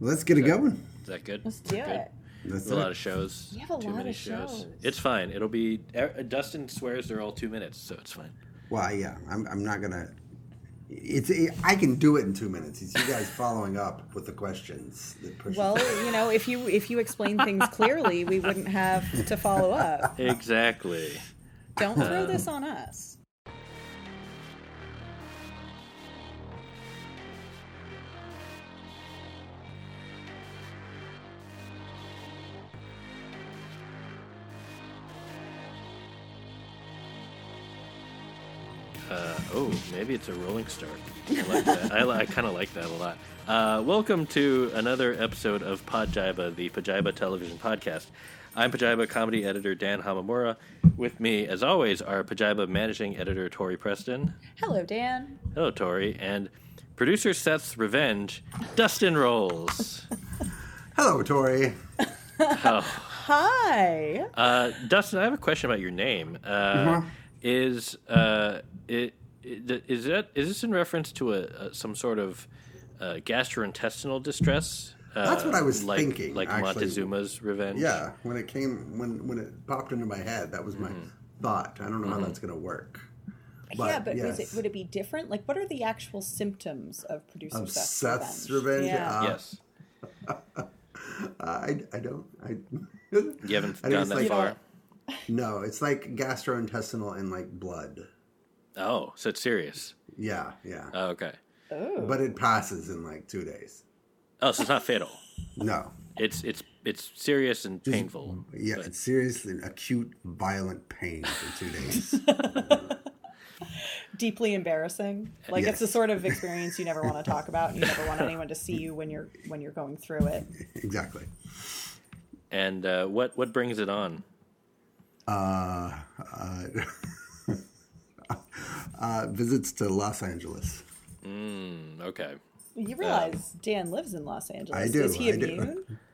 Let's get it going. Is that good? Let's do Good. it. That's We have a lot of shows. We have a too lot many of shows. It's fine. It'll be. er, Dustin swears they're all two minutes, so it's fine. Well, yeah, I'm, I'm not gonna. It's I can do it in two minutes. It's you guys following up with the questions that push. Well, forward. you know, if you if you explain things clearly, we wouldn't have to follow up. Exactly. Don't throw this on us. Maybe it's a rolling start. I like that. I, I kind of like that a lot. Uh, welcome to another episode of Podjiba, the Pajiba television podcast. I'm Pajiba comedy editor Dan Hamamura. With me, as always, are Pajiba managing editor Tori Preston. Hello, Dan. Hello, Tori. And producer Seth's Revenge, Dustin Rowles. hello, Tori. Oh. Hi. Uh, Dustin, I have a question about your name. Uh, Uh-huh. Is uh, it, it is that is this in reference to a, a some sort of uh, gastrointestinal distress? Uh, That's what I was like, thinking, Like actually. Montezuma's revenge. Yeah, when it came when when it popped into my head, that was my Mm-hmm. thought. I don't know how that's gonna work. yeah, but yes. was it, would it be different? Like, what are the actual symptoms of producer of Seth's, Seth's revenge? revenge? Yeah. Uh, Yes. I I don't I. You haven't I think gone it's that like- far. No, it's like gastrointestinal and like blood. Oh, so it's serious. Yeah, yeah. Oh, okay. oh. but it passes in like two days. Oh, so it's not fatal. No. It's it's it's serious and painful. Yeah, it's serious and acute, violent pain for two days. deeply embarrassing. Like Yes. it's the sort of experience you never want to talk about, and you never want anyone to see you when you're when you're going through it. exactly. And uh, what what brings it on? Uh, uh, uh, visits to Los Angeles. Mm, okay. You realize Dan lives in Los Angeles. I do, Is he I do. immune?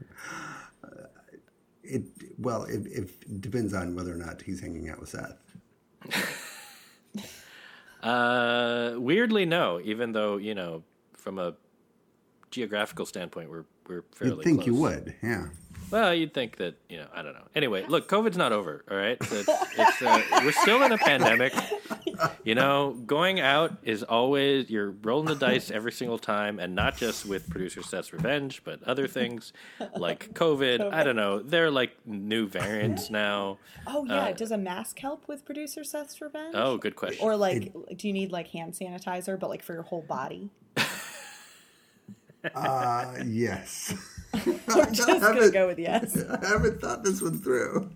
It well, it, it depends on whether or not he's hanging out with Seth. Uh, weirdly, no. Even though you know, from a geographical standpoint, we're we're fairly. You'd think you would, yeah. Well, you'd think that you know. I don't know. Anyway, look, COVID's not over. All right, it's, it's uh, we're still in a pandemic. You know, going out is always you're rolling the dice every single time, and not just with producer Seth's revenge, but other things like COVID. I don't know. There are like new variants now. Oh yeah. Does a mask help with producer Seth's revenge? Oh, good question. Or like, do you need like hand sanitizer, but like for your whole body? Uh, yes. I'm just gonna go with yes. I haven't thought this one through.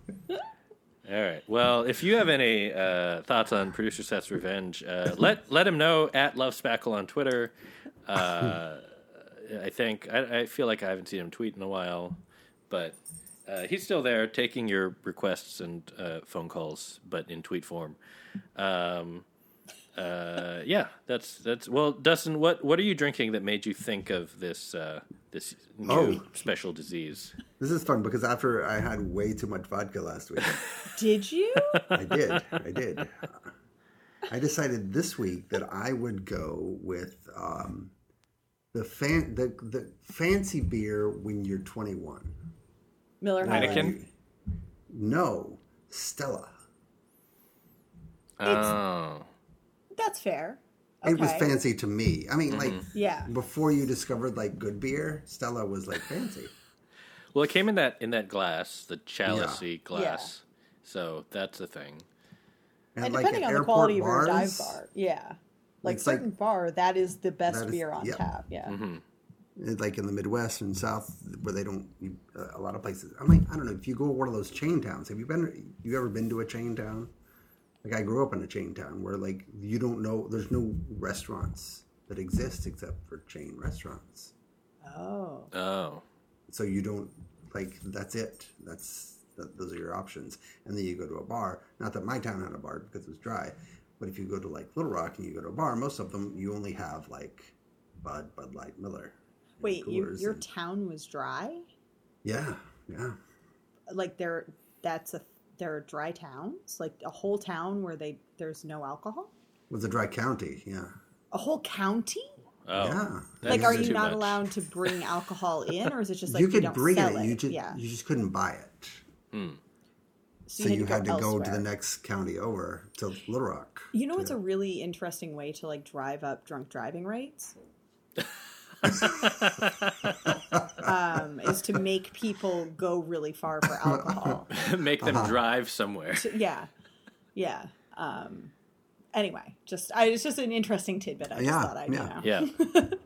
All right. Well, if you have any uh, thoughts on producer Seth's revenge, uh, let let him know at Love Spackle on Twitter. Uh, I think I, I feel like I haven't seen him tweet in a while, but uh, he's still there taking your requests and uh, phone calls, but in tweet form. Um, uh, yeah, that's that's well, Dustin. What what are you drinking that made you think of this this new Oh. special disease? This is fun because after I had way too much vodka last week, Did you? I did. I did. I decided this week that I would go with um, the fan the the fancy beer when you're 21. Miller High Heineken? Life. No, Stella. Oh, That's fair. It was fancy to me. I mean, like Yeah. before you discovered like good beer, Stella was like fancy. Well, it came in that in that glass, the chalicey glass. Yeah. So that's the thing. And, And like depending on the quality bars, of your dive bar, yeah. Like It's like- certain bar, that is the best That is- beer on yeah. tap. Yeah. it's like in the Midwest and South, where they don't uh, a lot of places. I'm like, I don't know if you go to one of those chain towns. Have you been? You ever been to a chain town? Like I grew up in a chain town where like you don't know. There's no restaurants that exist except for chain restaurants. Oh. Oh, So you don't like that's it. That's that, those are your options. And then you go to a bar. Not that my town had a bar because it was dry, but if you go to like Little Rock and you go to a bar, most of them you only have like Bud, Bud Light, Miller. Wait, you, your and- town was dry? yeah, yeah. Like there, that's a there are dry towns, like a whole town where they there's no alcohol. With a dry county. Yeah, A whole county? Oh, Yeah. like, are you not much. allowed to bring alcohol in, or is it just like you we could don't bring sell it, it? you just yeah. you just couldn't buy it. So, So you had to go to elsewhere. the next county over to Little Rock. You know what's to- a really interesting way to like drive up drunk driving rates? um, is to make people go really far for alcohol. Make them Uh-huh. drive somewhere. yeah, yeah. Um, anyway, just I, it's just an interesting tidbit. I just Yeah, thought I'd yeah. you know. Yeah.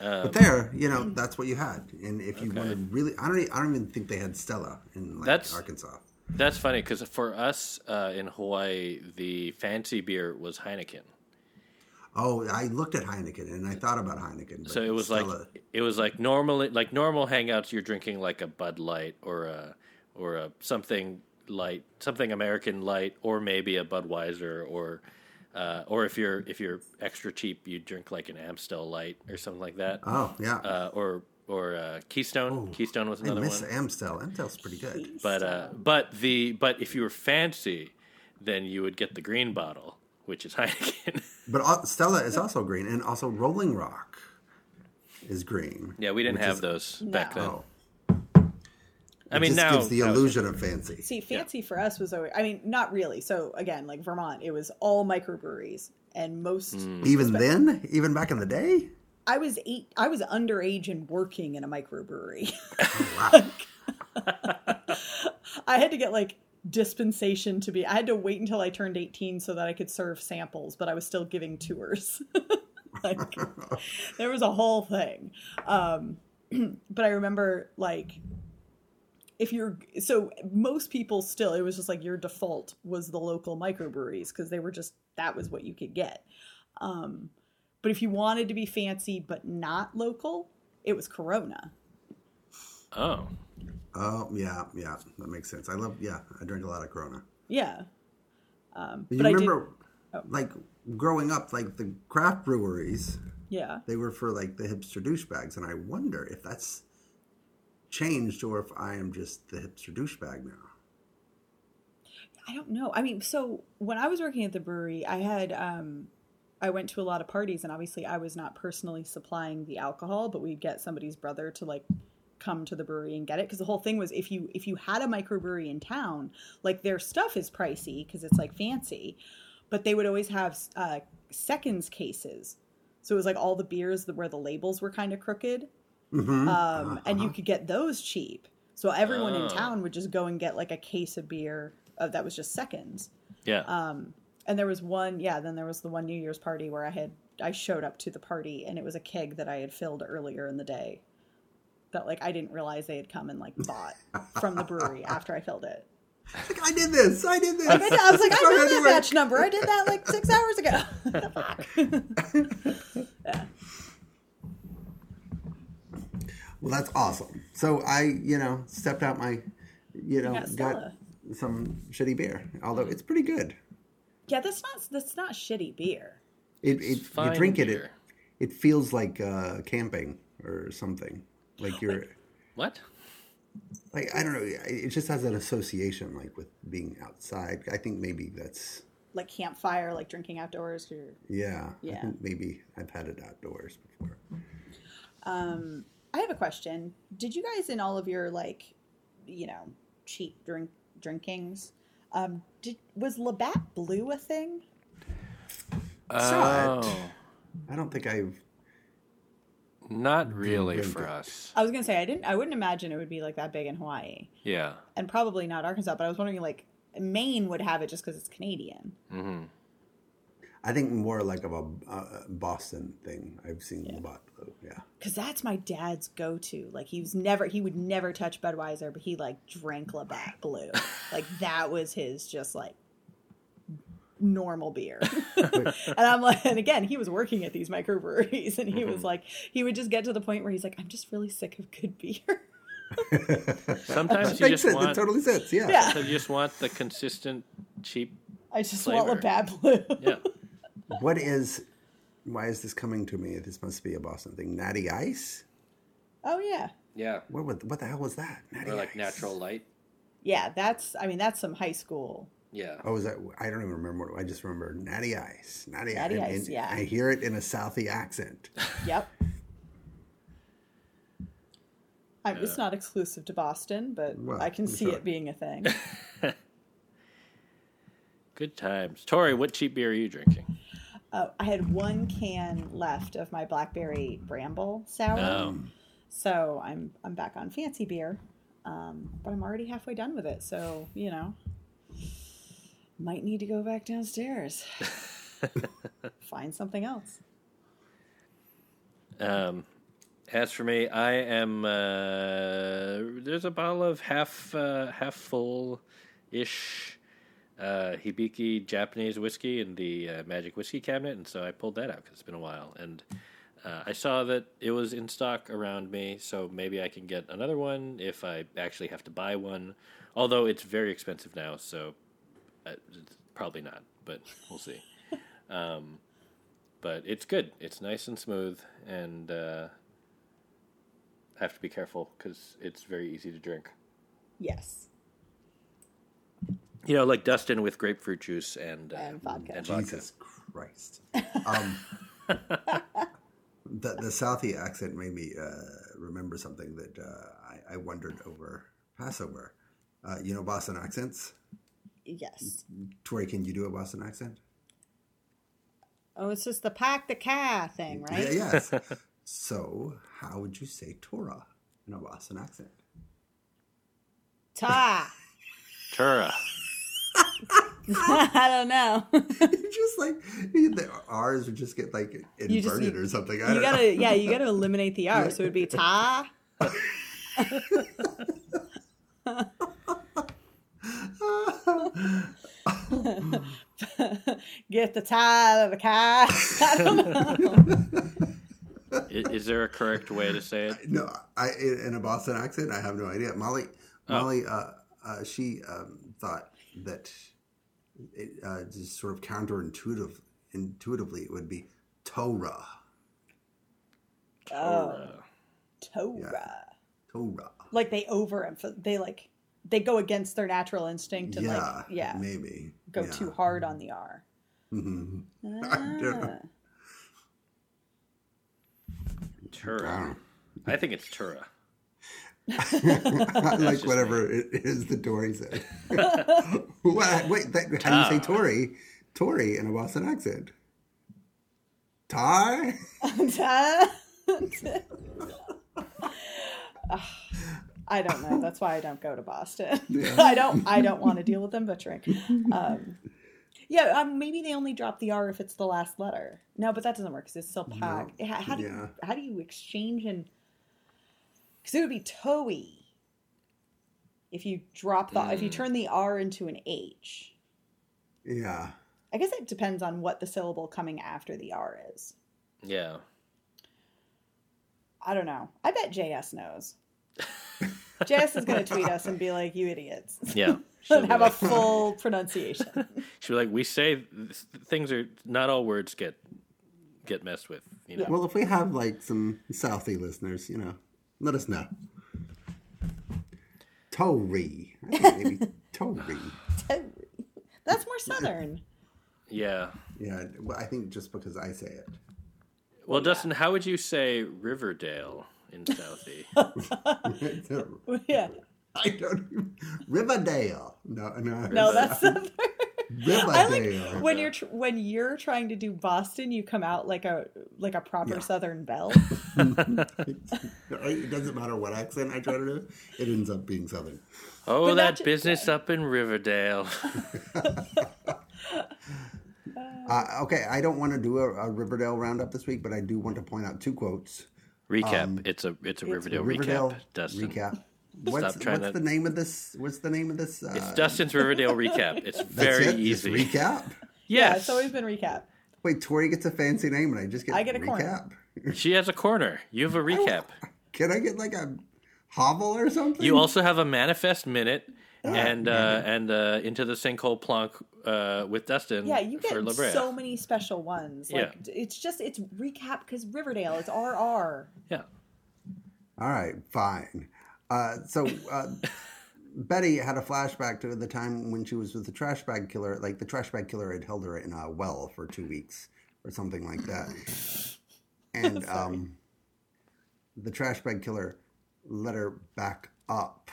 But there, you know, that's what you had. And if you Okay. wanted really, I don't, e- I don't even think they had Stella in like That's- Arkansas. That's funny because for us uh, in Hawaii, the fancy beer was Heineken. Oh, I looked at Heineken and I thought about Heineken. So it was like it was like normally like normal hangouts. You're drinking like a Bud Light or a or a something light, something American light, or maybe a Budweiser or. Uh, or if you're if you're extra cheap, you drink like an Amstel Light or something like that, oh yeah, uh, or or uh, Keystone. Keystone was I another miss one. Amstel. Amstel's pretty good. But uh, but the but if you were fancy, then you would get the green bottle, which is Heineken. But uh, Stella is also green, and also Rolling Rock is green. yeah, we didn't have is- those back then. Oh, I mean, just now gives the now- illusion of fancy. See, fancy for us was always, I mean, not really. So again, like Vermont, it was all microbreweries, and most. Hmm. Even then, even back in the day. I was eight. I was underage and working in a microbrewery. Wow. I had to get like dispensation to be. I had to wait until I turned eighteen so that I could serve samples, but I was still giving tours. like there was a whole thing. Um, but I remember like if you're so most people still it was just like your default was the local microbreweries because they were just that was what you could get. Um, but if you wanted to be fancy but not local, it was Corona. Oh, Oh yeah, yeah, that makes sense. I love. Yeah, I drink a lot of Corona. Yeah. Um, You but remember, oh. like growing up, like the craft breweries, yeah. they were for like the hipster douchebags, and I wonder if that's changed or if I am just the hipster douchebag now. I don't know. I mean, so when I was working at the brewery, I had um I went to a lot of parties and obviously I was not personally supplying the alcohol, but we'd get somebody's brother to like come to the brewery and get it because the whole thing was if you if you had a microbrewery in town, like their stuff is pricey because it's like fancy, but they would always have uh seconds cases. So it was like all the beers that where the labels were kind of crooked. Mm-hmm. um, and you could get those cheap. So everyone Oh. in town would just go and get like a case of beer uh, that was just seconds. yeah. Um, and there was one, yeah. Then there was the one New Year's party where I had I showed up to the party and it was a keg that I had filled earlier in the day. That like I didn't realize they had come and like bought from the brewery after I filled it. Like, I did this. I did this. Like, I, did- I was like, I Go know that do batch number. I did that like six hours ago. The fuck? yeah. Well, that's awesome. So I, you know, stepped out my, you know, got got some shitty beer. Although it's pretty good. Yeah, that's not that's not shitty beer. It, it you fine drink it, it, it feels like uh, camping or something. Like you're, what? like I don't know. It it just has an association like with being outside. I think maybe that's Like campfire, like drinking outdoors. Or... yeah. I Yeah. think maybe I've had it outdoors before. Um, I have a question. Did you guys in all of your like, you know, cheap drink drinkings, um, did was Labatt Blue a thing? Saw it. Oh, I don't think I've. Not really for us. I was gonna say I didn't. I wouldn't imagine it would be like that big in Hawaii, Yeah. and probably not Arkansas. But I was wondering like Maine would have it just because it's Canadian. hmm I think more like of a uh, Boston thing. I've seen Labatt Blue. Yeah. Because that's my dad's go-to. Like he was never, he would never touch Budweiser, but he like drank Labatt Blue. like that was his just like normal beer. and I'm like, and again, he was working at these microbreweries, and he was mm-hmm. like, he would just get to the point where he's like, I'm just really sick of good beer. Sometimes you just sense. want It totally sense. Yeah. Yeah. you just want the consistent cheap. I just Flavor. want Labatt Blue. Yeah. What is? Why is this coming to me? This must be a Boston thing. Natty Ice. oh yeah, Yeah. What? would- What the hell was that? Natty Or like Ice. natural light. yeah. That's, I mean, that's some high school Yeah. Oh, was that? I don't even remember. What, I just remember Natty Ice. Natty, Natty Ice, and yeah. I hear it in a Southie accent. Yep. I, it's not exclusive to Boston, but Well, I can I'm see sure. it being a thing. Good times. Tori, what cheap beer are you drinking? Uh, I had one can left of my blackberry bramble sour, Oh. so I'm I'm back on fancy beer, um, but I'm already halfway done with it. So you know, might need to go back downstairs, find something else. Um, as for me, I am. Uh, there's a bottle of half uh, half full ish uh, Hibiki Japanese whiskey in the uh, Magic Whiskey cabinet, and so I pulled that out because it's been a while, and uh, I saw that it was in stock around me, so maybe I can get another one if I actually have to buy one. Although it's very expensive now, so uh, probably not, but we'll see. um, but it's good. It's nice and smooth, and uh, I have to be careful because it's very easy to drink. Yes, You know, like Dustin with grapefruit juice and uh, And vodka. And vodka. Jesus Christ. Um, the the Southie accent made me uh, remember something that uh, I, I wondered over Passover. Uh, you know Boston accents? Yes. Tori, can you do a Boston accent? Oh, it's just the pack the car thing, right? Yeah, yes. so, how would you say Torah in a Boston accent? Ta. Tura. I don't know. just like the R's would just get like inverted You just- you- or something. I you don't gotta, know. yeah, you gotta eliminate the R, so it would be ta. Get the tie out of the car. I don't know. I- Is there a correct way to say it? No, I in in a Boston accent. I have no idea. Molly, Oh. Molly, uh, uh, she um, thought that it uh, just sort of counterintuitive, intuitively, it would be Torah, Oh, Torah. Torah. Like they overemphasize. They like they go against their natural instinct and yeah, like yeah, maybe go yeah. too hard on the R. Mhm. I don't know. Ah. Tura. I think it's Tura. I like just whatever it is the Tory said. what? Wait, that, how do you say Ta. Tory? Tory in a Boston accent. Tie? Ta- I don't know. That's why I don't go to Boston. I don't. I don't want to deal with them butchering. Um, yeah, um, maybe they only drop the R if it's the last letter. No, but that doesn't work because it's still pack. How, how do Yeah. you how do you exchange and because it would be toey if you drop the if you turn the R into an H. Yeah. I guess it depends on what the syllable coming after the R is. Yeah. I don't know. I bet JS knows. JS is going to tweet us and be like, "You idiots," Yeah. She'll and be have a full pronunciation. she'll be like, we say things are not all words get get messed with. You know. Well, if we have like some Southie listeners, you know, let us know. Tory. I think maybe Tory. That's more southern. Yeah. Yeah, well, I think just because I say it. Well, Dustin, how would you say Riverdale in Southie? yeah. I don't even. Riverdale. No, no. No, that's southern. Riverdale. I like when you're tr- when you're trying to do Boston, you come out like a like a proper Yeah. Southern belle. It doesn't matter what accent I try to do, it ends up being Southern. Oh, But not that ju- business up in Riverdale. Uh, okay, I don't want to do a, a Riverdale roundup this week, but I do want to point out two quotes. Recap. it's a it's a Riverdale, Riverdale recap. Dustin. recap. What's, trying what's to- the name of this? What's the name of this? Uh, It's Dustin's Riverdale recap. It's very it? Just easy. recap. Yeah, it's always been recap. Wait, Tori gets a fancy name, and I just get I get a recap. corner. She has a corner. You have a recap. Can I get like a hovel or something? You also have a manifest minute and uh, and uh, into the sinkhole plonk uh, with Dustin. Yeah, you for get La Brea. so many special ones. Like Yeah. it's just it's recap because Riverdale. is RR. Yeah. All right, fine. Uh, so uh, Betty had a flashback to the time when she was with the trash bag killer. Like the trash bag killer had held her in a well for two weeks or something like that. And um, the trash bag killer let her back up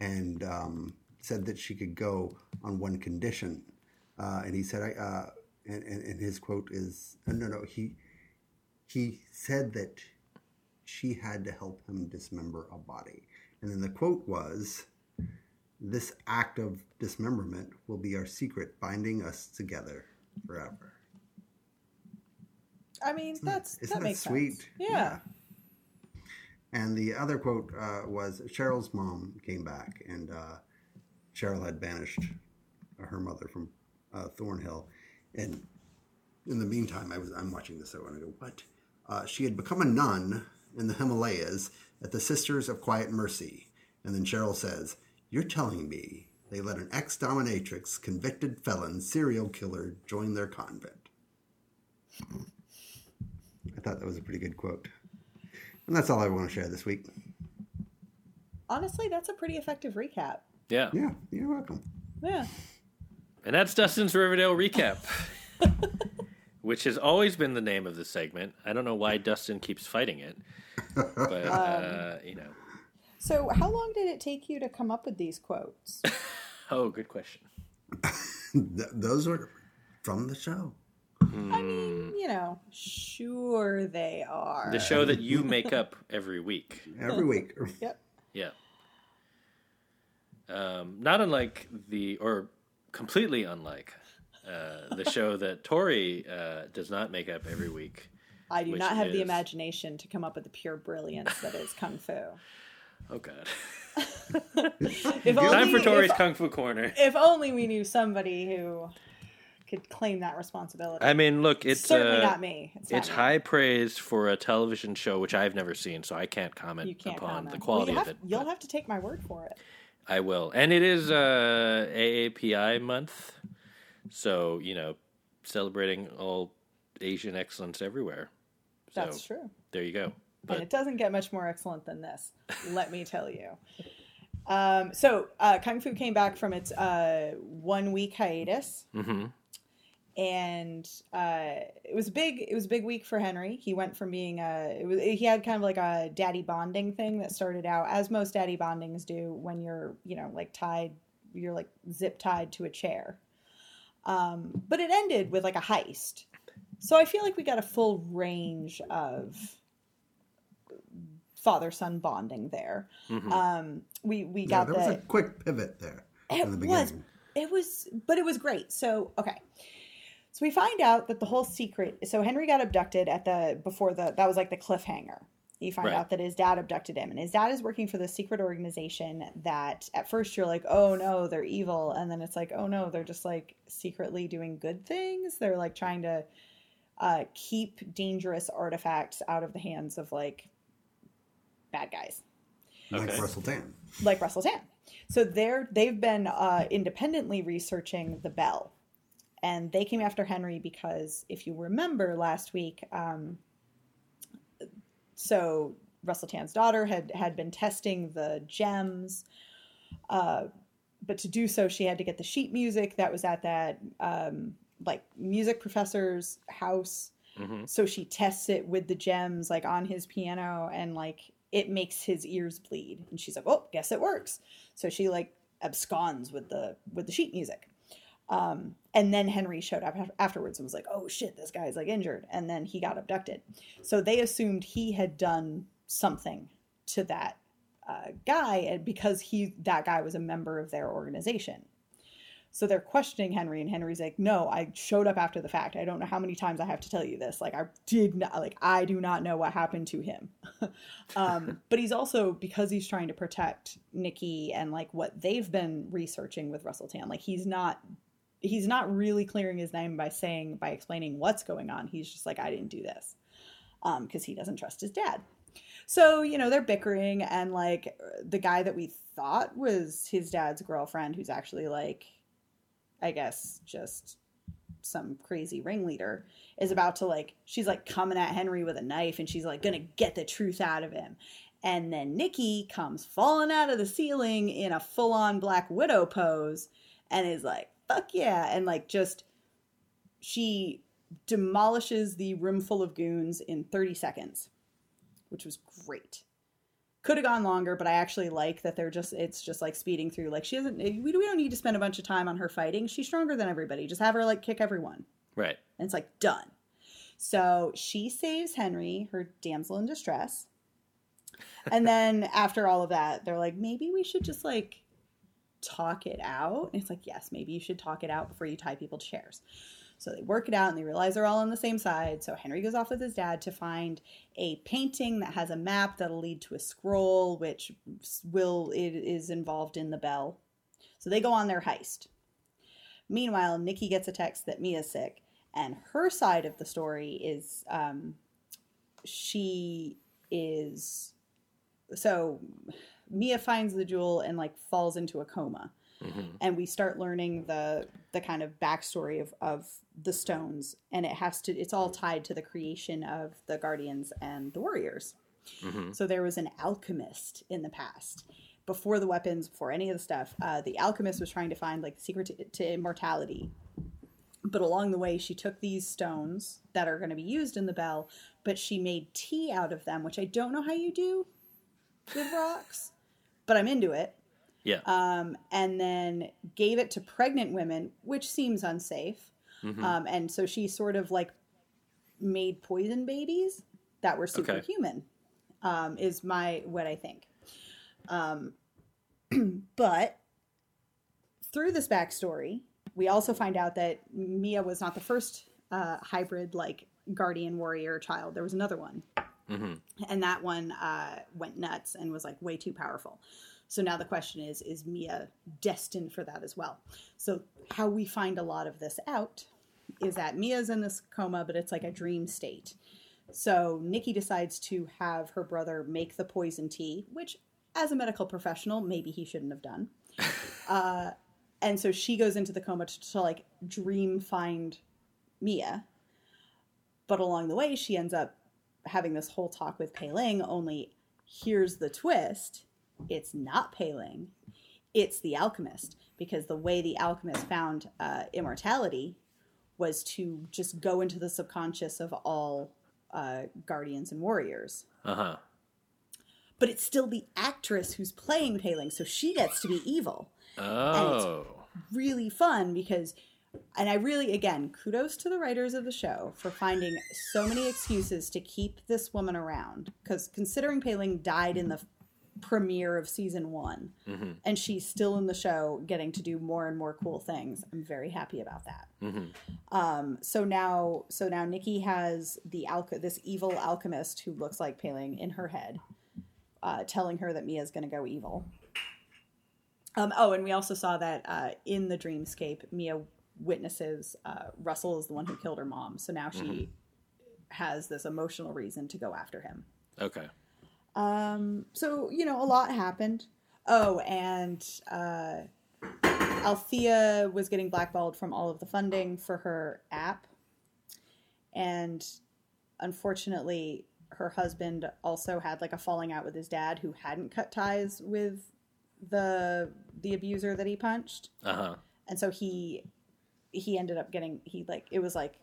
and um, said that she could go on one condition. Uh, and he said, I, uh, and, and, and his quote is, no, no, he, he said that she had to help him dismember a body. And then the quote was, This act of dismemberment will be our secret, binding us together forever. I mean, that's that that makes sweet? sense. Yeah. And the other quote uh, was Cheryl's mom came back, and uh, Cheryl had banished her mother from uh, Thornhill. And in the meantime, I was I'm watching this, and I go, "What?" Uh, she had become a nun in the Himalayas at the Sisters of Quiet Mercy. And then Cheryl says, "You're telling me they let an ex-dominatrix, convicted felon, serial killer join their convent?" I thought that was a pretty good quote. And that's all I want to share this week. Honestly, that's a pretty effective recap. Yeah. Yeah, you're welcome. Yeah. And that's Dustin's Riverdale recap, which has always been the name of the segment. I don't know why Dustin keeps fighting it, but uh, you know. So, how long did it take you to come up with these quotes? Oh, good question. Th- those were from the show. I mean, you know, sure they are. The show that you make up every week. Every week. Yep. Yeah. Um, not unlike the, or completely unlike uh, the show that Tori uh, does not make up every week. I do not have the imagination to come up with the pure brilliance that is kung fu. Oh God! If Time for Tori's if, Kung Fu Corner. if only we knew somebody who could claim that responsibility. I mean, look, it's Certainly uh, not me. It's, not It's me. high praise for a television show which I've never seen, so I can't comment can't upon comment. the quality Well, of you it. have, You'll have to take my word for it. I will, and it is uh, AAPI month, so you know, celebrating all Asian excellence everywhere. So That's true. there you go. and But it doesn't get much more excellent than this. let me tell you. Um, so uh, Kung Fu came back from its uh, one week hiatus, mhm. And uh, it was big. It was a big week for Henry. He went from being a it was, he had kind of like a daddy bonding thing that started out as most daddy bondings do when you're you know like tied you're like zip tied to a chair. Um, but it ended with like a heist. So I feel like we got a full range of father son bonding there. Mhm. Um, we we Yeah, got there was the a quick pivot there it in the was it was but it was great so okay so we find out that the whole secret so henry got abducted at the before the that was like the cliffhanger you find Right. out that his dad abducted him and his dad is working for the secret organization that at first you're like oh no they're evil and then it's like oh no they're just like secretly doing good things they're like trying to uh, keep dangerous artifacts out of the hands of like bad guys Like Russell Tan. like Russell Tan. So they're they've been uh, independently researching the bell, and they came after Henry because if you remember last week, um, so Russell Tan's daughter had had been testing the gems, uh, but to do so she had to get the sheet music that was at that um, like music professor's house. Mhm. so she tests it with the gems like on his piano and like it makes his ears bleed. And she's like oh guess it works. So she like absconds with the with the sheet music um, and then henry showed up afterwards and was like oh shit this guy's like injured and then he got abducted so they assumed he had done something to that uh, guy and because he that guy was a member of their organization so they're questioning Henry, and Henry's like, "No, I showed up after the fact. I don't know how many times I have to tell you this. Like, I did not. Like, I do not know what happened to him." um, but he's also because he's trying to protect Nikki and like what they've been researching with Russell Tan. Like, he's not he's not really clearing his name by saying by explaining what's going on. He's just like, "I didn't do this," um, because he doesn't trust his dad. So, you know, they're bickering, and like the guy that we thought was his dad's girlfriend, who's actually like, I guess, just some crazy ringleader, is about to like, she's like coming at Henry with a knife, and she's like, gonna get the truth out of him. And then Nikki comes falling out of the ceiling in a full on Black Widow pose and is like, fuck yeah. And like just, she demolishes the room full of goons in 30 seconds, which was great. Could have gone longer, but I actually like that they're just, it's just like speeding through. Like she doesn't, eh, we, we don't need to spend a bunch of time on her fighting. She's stronger than everybody. Just have her like kick everyone. Right. And it's like done. So she saves Henry, her damsel in distress. And then after all of that, they're like, maybe we should just like talk it out. And it's like, yes, maybe you should talk it out before you tie people to chairs. So they work it out and they realize they're all on the same side. So Henry goes off with his dad to find a painting that has a map that'll lead to a scroll, which will it is involved in the bell. So they go on their heist. Meanwhile, Nikki gets a text that Mia's sick, and her side of the story is um, she is so Mia finds the jewel and like falls into a coma. hmm And we start learning the the kind of backstory of, of the stones, and it has to it's all tied to the creation of the guardians and the warriors. hmm So there was an alchemist in the past. Before the weapons, before any of the stuff, uh, the alchemist was trying to find like the secret to, to immortality. But along the way, she took these stones that are going to be used in the bell, but she made tea out of them, which I don't know how you do with rocks, but I'm into it. Yeah. Um, and then gave it to pregnant women, which seems unsafe. Mhm. Um, and so she sort of like made poison babies that were superhuman. Um, is my what I think. Um, but through this backstory, we also find out that Mia was not the first uh, hybrid like guardian warrior child. There was another one, hmm and that one uh, went nuts and was like way too powerful. So now the question is: Is Mia destined for that as well? So how we find a lot of this out is that Mia's in this coma, but it's like a dream state. So Nikki decides to have her brother make the poison tea, which, as a medical professional, maybe he shouldn't have done. uh, and so she goes into the coma to, to like dream find Mia. But along the way, she ends up having this whole talk with Pei Ling. Only here's the twist: it's not Pei Ling, it's the alchemist. Because the way the alchemist found uh, immortality was to just go into the subconscious of all uh, guardians and warriors. Uh huh. But it's still the actress who's playing Pei Ling, so she gets to be evil. Oh. really fun because and I really again kudos to the writers of the show for finding so many excuses to keep this woman around. Because considering Pei Ling died in the premiere of season 1 hmm and she's still in the show getting to do more and more cool things I'm very happy about that. Hmm um so now so now Nikki has the alch- this evil alchemist who looks like Pei Ling in her head uh, telling her that Mia's going to go evil. Um, oh, and we also saw that uh, in the dreamscape, Mia witnesses uh, Russell is the one who killed her mom. So now she has this emotional reason to go after him. Okay. Um, so you know, a lot happened. Oh, and uh, Althea was getting blackballed from all of the funding for her app, and unfortunately, her husband also had like a falling out with his dad, who hadn't cut ties with the the abuser that he punched, Uh huh. and so he he ended up getting he like it was like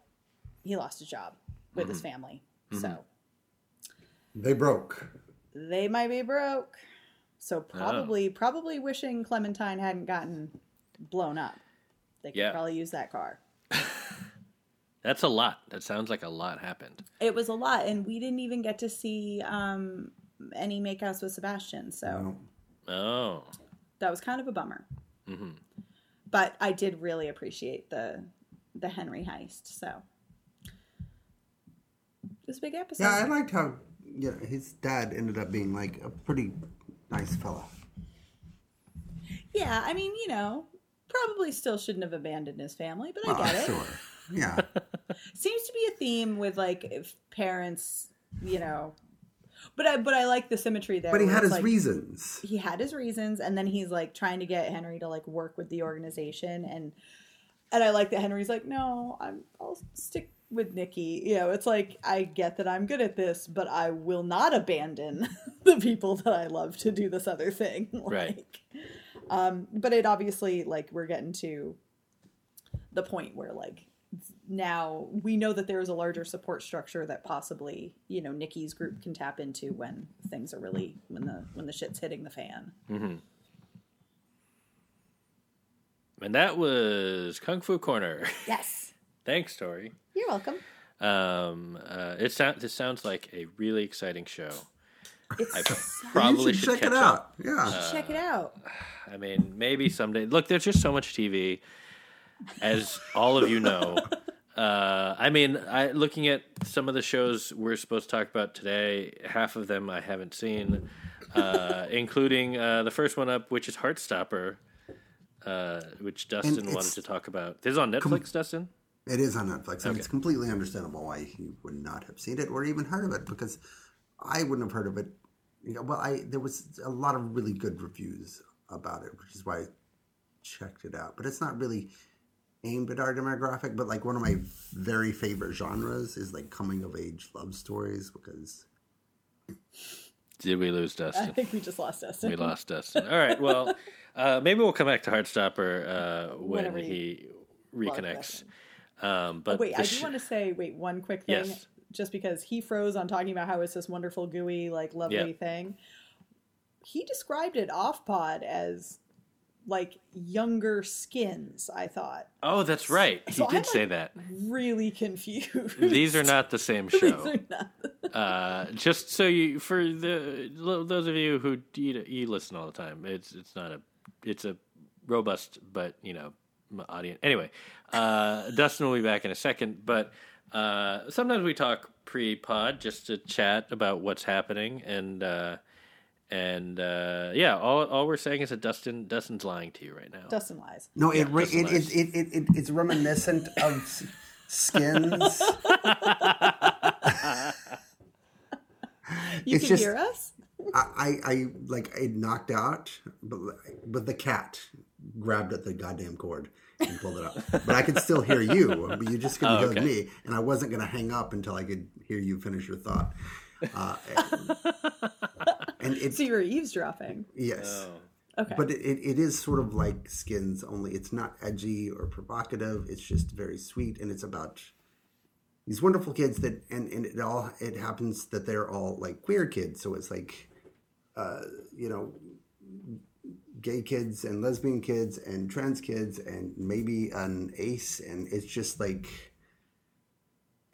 he lost his job with his family, so They broke. they might be broke. So probably probably wishing Clementine hadn't gotten blown up. They could Yeah. probably use that car. That's a lot. That sounds like a lot happened. It was a lot, and we didn't even get to see um, any makeouts with Sebastian, so No. Oh. that was kind of a bummer. hmm But I did really appreciate the the Henry heist. So it was a big episode. Yeah, I liked how you know, his dad ended up being like a pretty nice fella. Yeah, I mean, you know, probably still shouldn't have abandoned his family, but I get it. sure. Yeah. seems to be a theme with like if parents you know but i but i like the symmetry there But he had his like, reasons. he had his reasons and then he's like trying to get henry to like work with the organization and and i like that henry's like no i'm i'll stick with Nikki. You know, it's like I get that I'm good at this, but I will not abandon the people that I love to do this other thing. like, Right. Um, but it obviously like we're getting to the point where like now we know that there is a larger support structure that possibly you know Nikki's group can tap into when things are really when the when the shit's hitting the fan. Mm-hmm. And that was Kung Fu Corner. Yes, Thanks, Tori. you're welcome. Um, uh, it sounds this sounds like a really exciting show. It's I so- probably you should check catch it up. out. Yeah. Uh, check it out. I mean, maybe someday. Look, there's just so much TV, as all of you know. Uh, I mean, I looking at some of the shows we're supposed to talk about today. Half of them I haven't seen, uh, including uh, the first one up, which is Heartstopper, uh, which Dustin wanted to talk about. This is on Netflix, Dustin. It is on Netflix, and Okay. it's completely understandable why he would not have seen it or even heard of it because I wouldn't have heard of it. You know, well, I there was a lot of really good reviews about it, which is why I checked it out. But it's not really aimed at our demographic. But like one of my very favorite genres is like coming of age love stories because Did we lose Dustin? I think we just lost Dustin. We lost Dustin. All right. Well, uh, maybe we'll come back to Heartstopper uh, when Whenever he reconnects. Um, but Wait, the I sh- do want to say, wait, one quick thing. Yes. Just because he froze on talking about how it's this wonderful, gooey, like lovely Yeah. thing. He described it off pod as like younger skins, I thought. Oh, that's right. He So did I'm, say like, that. Really confused. These are not the same These show. are not. Uh, just so you, for the those of you who you, you listen all the time, it's it's not a it's a robust but you know audience. Anyway, uh, Dustin will be back in a second, but uh, sometimes we talk pre-pod just to chat about what's happening and. And uh, yeah, all all we're saying is that Dustin Dustin's lying to you right now. Dustin lies. no, it Yeah, it, nice. it, it, it, it it's reminiscent of skins. You It's can just- hear us? I, I, I like it knocked out, but but the cat grabbed at the goddamn cord and pulled it up. But I could still hear you. But you just couldn't Oh, hear okay. me, and I wasn't going to hang up until I could hear you finish your thought. Uh, and it's So you were eavesdropping. yes, Oh. Okay. but it, it, it is sort of like Skins, only it's not edgy or provocative. It's just very sweet, and it's about these wonderful kids that, and, and it all it happens that they're all like queer kids. So it's like, uh, you know, gay kids and lesbian kids and trans kids and maybe an ace, and it's just like,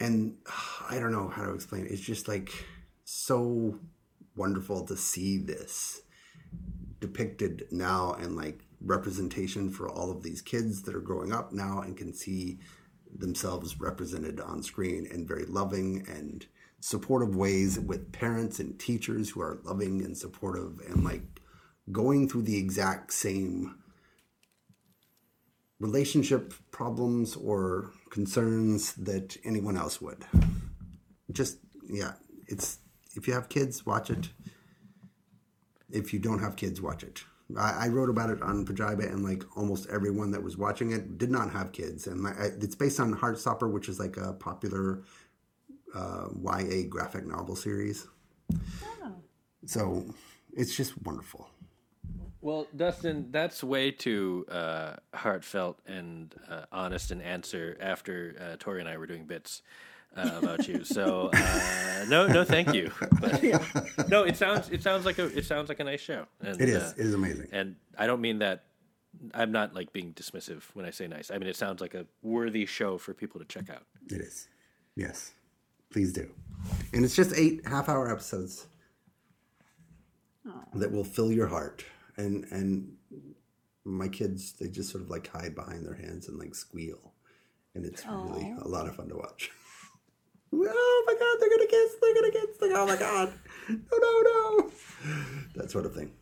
and I don't know how to explain it. It's just like so wonderful to see this depicted now and like representation for all of these kids that are growing up now and can see themselves represented on screen in very loving and supportive ways with parents and teachers who are loving and supportive and like going through the exact same relationship problems or concerns that anyone else would. Just yeah it's if you have kids watch it if you don't have kids, watch it. I, I wrote about it on Pajiba, and like almost everyone that was watching it did not have kids. And I- it's based on Heartstopper, which is like a popular uh, YA graphic novel series. So it's just wonderful. Well, Dustin, that's way too uh, heartfelt and uh, honest an answer after uh, Tori and I were doing bits uh, about you. So uh, no, no, thank you. But, no, it sounds it sounds like a it sounds like a nice show. And, It is. uh, it is amazing. and I don't mean that. I'm not like being dismissive when I say nice. I mean it sounds like a worthy show for people to check out. It is. Yes. Please do. And it's just eight half hour episodes that will fill your heart. And and my kids, they just sort of like hide behind their hands and like squeal. And it's really a lot of fun to watch. oh my god, they're gonna kiss, they're gonna kiss, they're, oh my god. No, no, no. That sort of thing.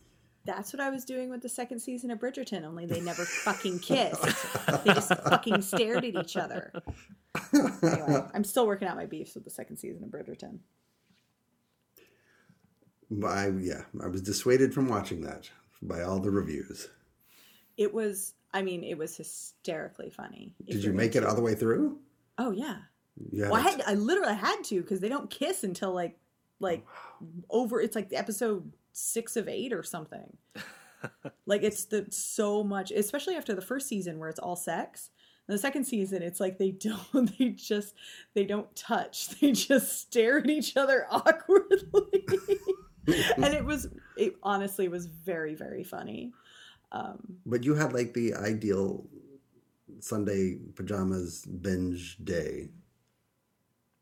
That's what I was doing with the second season of Bridgerton, only they never fucking kissed. They just fucking stared at each other. Anyway, I'm still working out my beefs with the second season of Bridgerton. I yeah, I was dissuaded from watching that by all the reviews. It was, I mean, it was hysterically funny. Did you make it all the way through? Oh, yeah. Yeah. Well, I had I literally had to because they don't kiss until like like over. It's like episode six of eight or something. like it's the so much, especially after the first season where it's all sex. And the second season, it's like they don't. They just they don't touch. They just stare at each other awkwardly. and it was it honestly was very very funny. Um, But you had like the ideal Sunday pajamas binge day.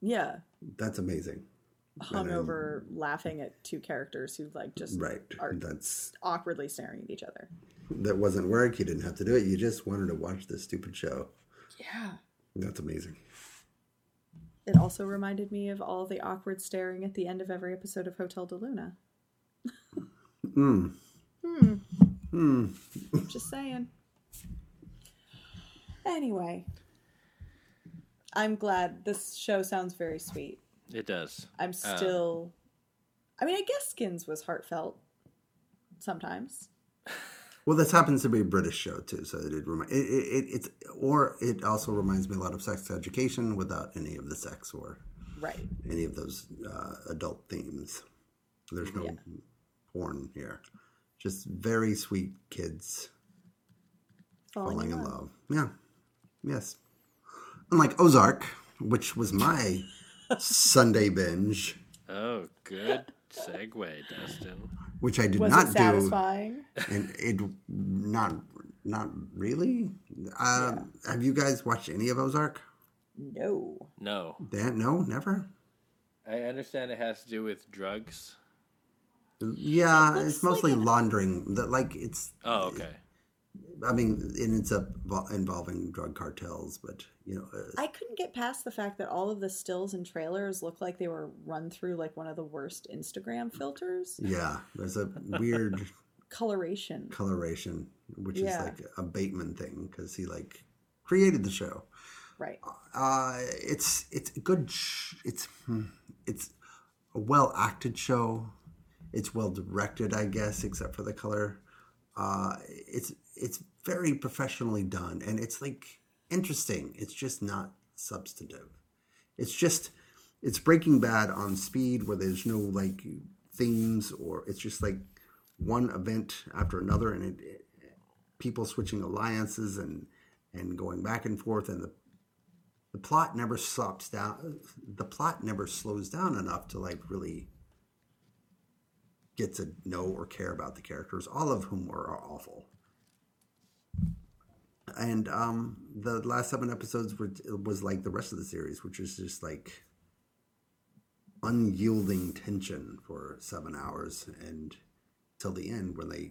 Yeah, That's amazing. Hung over, laughing at two characters who like just Right. are That's awkwardly staring at each other. that wasn't work. You didn't have to do it. You just wanted to watch this stupid show. Yeah. That's amazing. It also reminded me of all the awkward staring at the end of every episode of Hotel del Luna. Mm. Hmm. Hmm. Just saying. Anyway, I'm glad this show sounds very sweet. It does. I'm still. I mean, I guess Skins was heartfelt sometimes. Well, this happens to be a British show too, so it remind it, it, it it's or it also reminds me a lot of Sex Education without any of the sex or Right. any of those uh, adult themes. There's no Yeah. porn here, just very sweet kids falling in love. Yeah, yes. Unlike Ozark, which was my Sunday binge, Oh, good segue, Dustin. which I did Was not it do. satisfying? and it not not really. Um, Have you guys watched any of Ozark? No. No, Dan, no, never. I understand it has to do with drugs. Yeah, looks it's mostly like laundering. That like it's. Oh, okay. I mean, it ends up involving drug cartels, but you know, uh, I couldn't get past the fact that all of the stills and trailers look like they were run through like one of the worst Instagram filters. yeah, there's a weird Coloration. coloration, which Yeah. is like a Bateman thing because he like created the show. Right. Uh, it's it's a good. Sh- it's hmm, it's a well acted show. It's well directed, I guess, except for the color. Uh, it's it's very professionally done, and it's like interesting. It's just not substantive. It's just it's Breaking Bad on speed, where there's no like themes, or it's just like one event after another, and it, it people switching alliances and and going back and forth, and the the plot never stops down the plot never slows down enough to like really get to know or care about the characters all of whom are, awful and um the last seven episodes were was like the rest of the series which is just like unyielding tension for seven hours and till the end when they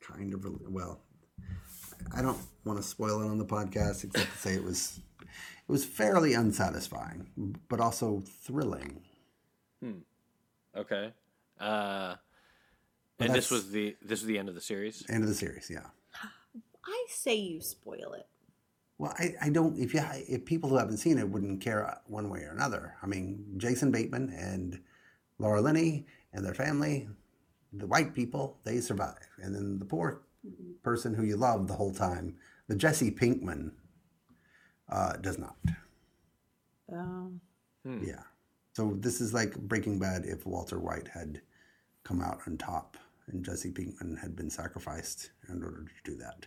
kind of well I don't want to spoil it on the podcast, except to say it was it was fairly unsatisfying, but also thrilling. hmm. Okay. Uh, and this was the this was the end of the series. End of the series, yeah. I say you spoil it. Well, I, I don't if you if people who haven't seen it wouldn't care one way or another. I mean, Jason Bateman and Laura Linney and their family, the white people, they survive, and then the poor person who you love the whole time, the Jesse Pinkman, uh, does not. Um, Yeah. So this is like Breaking Bad if Walter White had come out on top and Jesse Pinkman had been sacrificed in order to do that.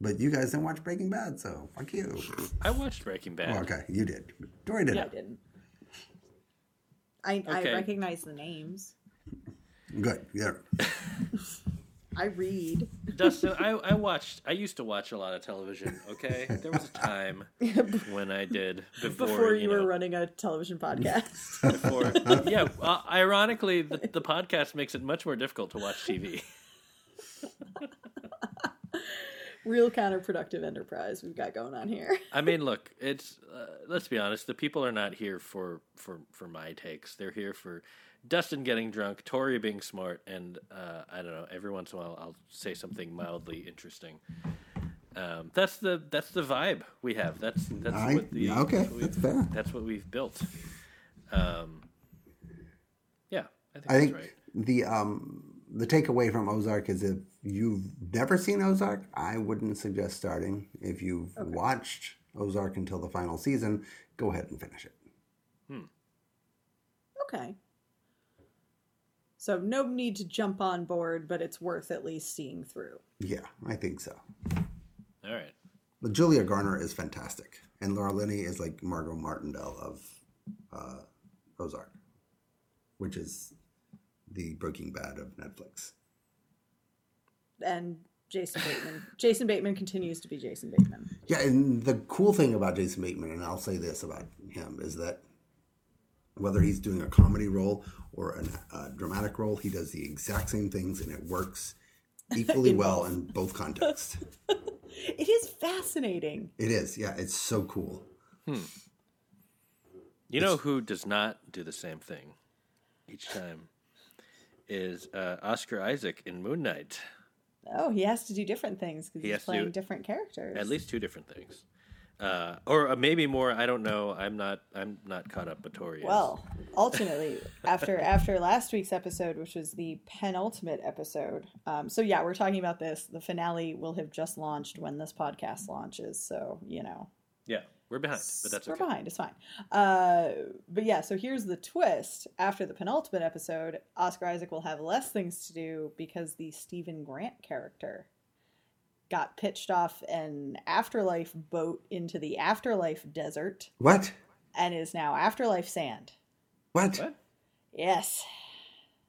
But you guys didn't watch Breaking Bad, so fuck you. I watched Breaking Bad. Oh, okay, you did. Tori didn't. Yeah, I didn't. I, I recognize the names. Good. Yeah. I read. Dustin, I, I watched. I used to watch a lot of television. Okay, there was a time when I did before, Before you, were know, running a television podcast. Before, yeah. Uh, ironically, the, the podcast makes it much more difficult to watch TV. Real counterproductive enterprise we've got going on here. I mean, look, it's uh, let's be honest. The people are not here for for for my takes. They're here for Dustin getting drunk, Tori being smart, and uh, I don't know. Every once in a while, I'll say something mildly interesting. Um, that's the that's the vibe we have. That's that's I, what the yeah, okay, that's what we've- that's fair. That's what we've built. Um, yeah, I think I that's think right. the um the takeaway from Ozark is if you've never seen Ozark, I wouldn't suggest starting. If you've watched Ozark until the final season, go ahead and finish it. Okay. So no need to jump on board, but it's worth at least seeing through. Yeah, I think so. All right. But Julia Garner is fantastic, and Laura Linney is like Margot Martindale of uh, Ozark, which is the Breaking Bad of Netflix. And Jason Bateman. Jason Bateman continues to be Jason Bateman. Yeah, and the cool thing about Jason Bateman, and I'll say this about him, is that whether he's doing a comedy role or an- a dramatic role, he does the exact same things, and it works equally In well in both contexts. It is fascinating. it is, yeah, it's so cool. You know who does not do the same thing each time is uh, Oscar Isaac in Moon Knight. Oh, he has to do different things because He he's to do- playing different characters. At least two different things, uh, or uh, maybe more. I don't know. I'm not. I'm not caught up. But Tori. Well, ultimately, after after last week's episode, which was the penultimate episode, um, so yeah, we're talking about this. The finale will have just launched when this podcast launches, so you know yeah, we're behind, but that's we're okay. behind. It's fine. Uh, but yeah, so here's the twist. After the penultimate episode, Oscar Isaac will have less things to do because the Steven Grant character got pitched off an afterlife boat into the afterlife desert What? and is now afterlife sand. What? What? Yes,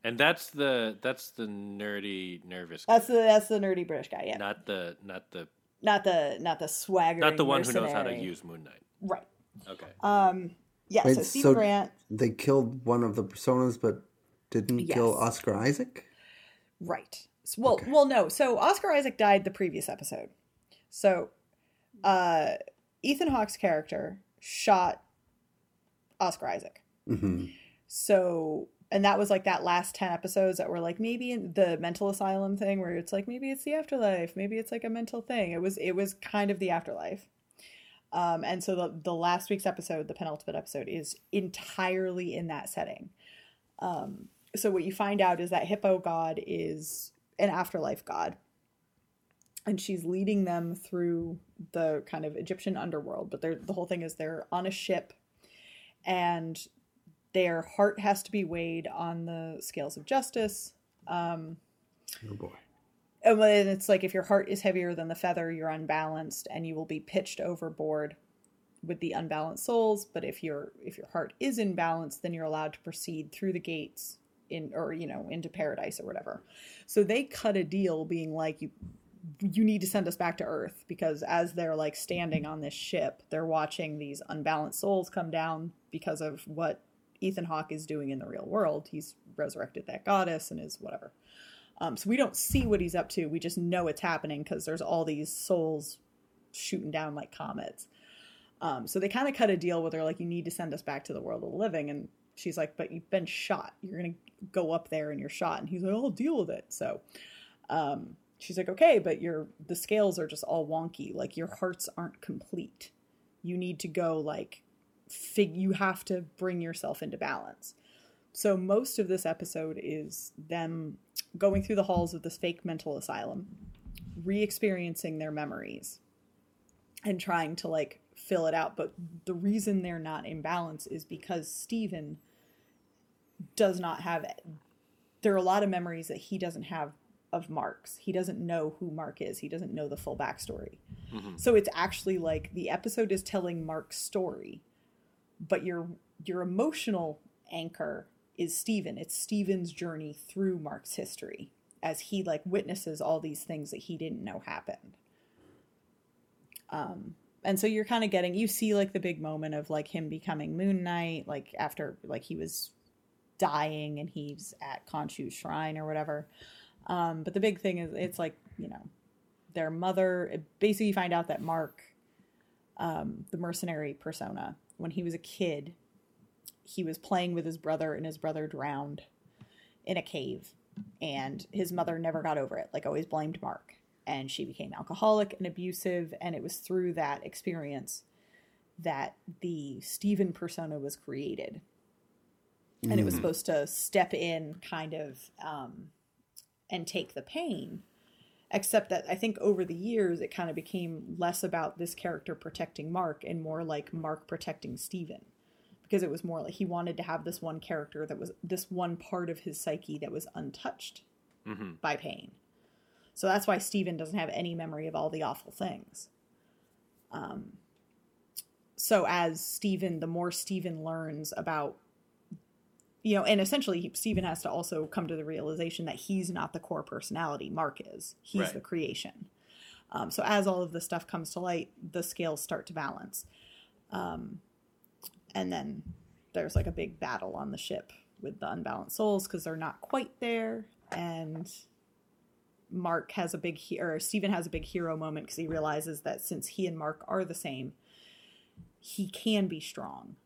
And that's the that's the nerdy, nervous. that's the that's the nerdy British guy. Yeah, not the not the not the not the swagger. not the one who knows how to use Moon Knight. Right. Okay. Um. Yeah. Wait, so Steven so- Grant. They killed one of the personas, but didn't kill Oscar Isaac? Right. S- Well, well, no. So Oscar Isaac died the previous episode. So, uh, Ethan Hawke's character shot Oscar Isaac. hmm So, and that was like that last 10 episodes that were like maybe the mental asylum thing where it's like maybe it's the afterlife, maybe it's like a mental thing. It was it was kind of the afterlife. Um, and so the the last week's episode, the penultimate episode, is entirely in that setting. Um, so what you find out is that Hippo God is an afterlife god, and she's leading them through the kind of Egyptian underworld. But the whole thing is they're on a ship, and their heart has to be weighed on the scales of justice. Um, Oh boy. and it's like if your heart is heavier than the feather, you're unbalanced, and you will be pitched overboard with the unbalanced souls. But if your if your heart is in balance, then you're allowed to proceed through the gates in or you know into paradise or whatever. So they cut a deal, being like you you need to send us back to Earth because as they're like standing on this ship, they're watching these unbalanced souls come down because of what Ethan Hawke is doing in the real world. He's resurrected that goddess and is whatever. Um, so we don't see what he's up to. We just know it's happening because there's all these souls shooting down like comets. Um, so they kind of cut a deal with her, like, you need to send us back to the world of the living. And she's like, but you've been shot. You're going to go up there and you're shot. And he's like, I'll deal with it. So um, she's like, okay, but your the scales are just all wonky. Like, your hearts aren't complete. You need to go, like, fig- you have to bring yourself into balance. So most of this episode is them going through the halls of this fake mental asylum, re-experiencing their memories, and trying to like fill it out. But the reason they're not in balance is because Steven does not have it. There are a lot of memories that he doesn't have of Mark's. He doesn't know who Mark is. He doesn't know the full backstory. Mm-hmm. So it's actually like the episode is telling Mark's story, but your your emotional anchor is Steven. It's Steven's journey through Mark's history as he like witnesses all these things that he didn't know happened. Um and so you're kind of getting you see like the big moment of like him becoming Moon Knight like after like he was dying and he's at Khonshu's shrine or whatever. Um but the big thing is it's like, you know, their mother basically you find out that Mark um the mercenary persona when he was a kid he was playing with his brother and his brother drowned in a cave and his mother never got over it like always blamed mark. And she became alcoholic and abusive and it was through that experience that the Steven persona was created. And it was supposed to step in kind of um, and take the pain except that I think over the years it kind of became less about this character protecting Mark and more like Mark protecting Steven. Because it was more like he wanted to have this one character that was this one part of his psyche that was untouched hmm by pain. So that's why Steven doesn't have any memory of all the awful things. Um, so as Steven, the more Steven learns about, you know, and essentially he- Steven has to also come to the realization that he's not the core personality. Mark is. He's Right. the creation. Um, so as all of this stuff comes to light, the scales start to balance. Um, and then there's like a big battle on the ship with the unbalanced souls because they're not quite there. And Mark has a big he- or Steven has a big hero moment because he realizes that since he and Mark are the same, he can be strong.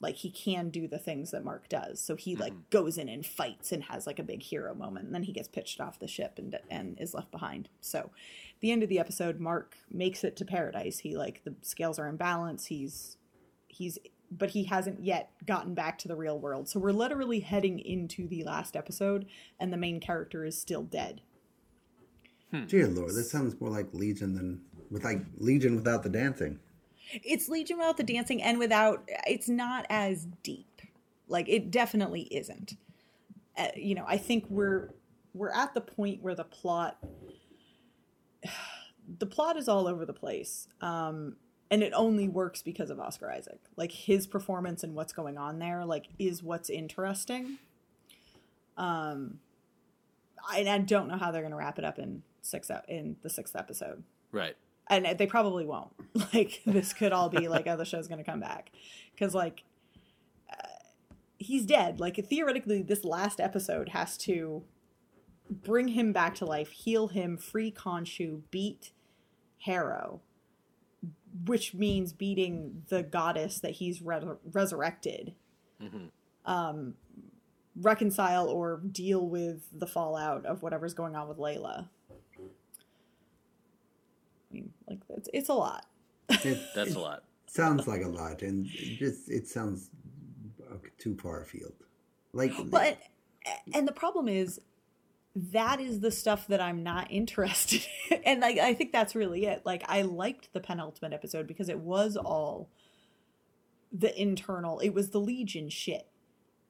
Like he can do the things that Mark does. So he like mm-hmm. goes in and fights and has like a big hero moment. And then he gets pitched off the ship and and is left behind. So the end of the episode, Mark makes it to paradise. He like the scales are in balance. He's he's but he hasn't yet gotten back to the real world. So we're literally heading into the last episode and the main character is still dead. Hmm. Dear Lord, this sounds more like Legion than with like Legion without the dancing. It's Legion without the dancing and without it's not as deep. Like it definitely isn't. Uh, you know, I think we're we're at the point where the plot the plot is all over the place. Um and it only works because of Oscar Isaac. Like his performance and what's going on there like is what's interesting. Um I, I don't know how they're going to wrap it up in six in the sixth episode Right. And they probably won't. Like this could all be like, oh, the show's gonna come back, because like uh, he's dead. Like theoretically, this last episode has to bring him back to life, heal him, free Khonshu, beat Harrow, which means beating the goddess that he's re- resurrected. Um, reconcile or deal with the fallout of whatever's going on with Layla. I mean, like it's it's a lot. It, That's it a lot. sounds like a lot, and it just it sounds uh, too far afield. Like, But and the problem is that is the stuff that I'm not interested in. And like I think that's really it. Like I liked the penultimate episode because it was all the internal, it was the legion shit.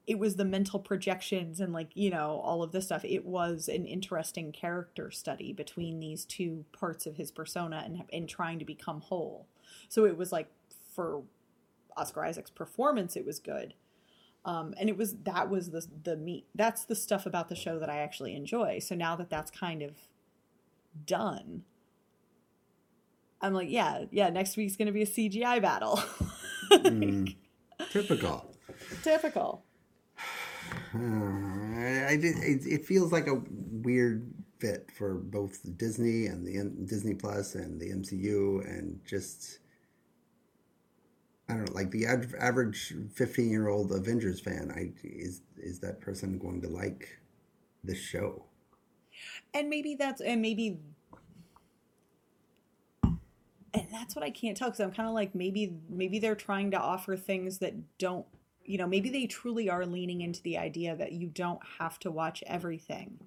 It was the mental projections and like, you know, all of this stuff. It was an interesting character study between these two parts of his persona and and trying to become whole. So it was like for Oscar Isaac's performance it was good um, and it was that was the the meat that's the stuff about the show that I actually enjoy. So now that that's kind of done, I'm like, yeah, yeah. Next week's gonna be a CGI battle. mm, typical. Typical. I, I it, it feels like a weird fit for both Disney and the Disney Plus and the MCU, and just I don't know, like the average fifteen-year-old Avengers fan. I is is that person going to like the show? And maybe that's and maybe and that's what I can't tell because I'm kind of like maybe maybe they're trying to offer things that don't you know maybe they truly are leaning into the idea that you don't have to watch everything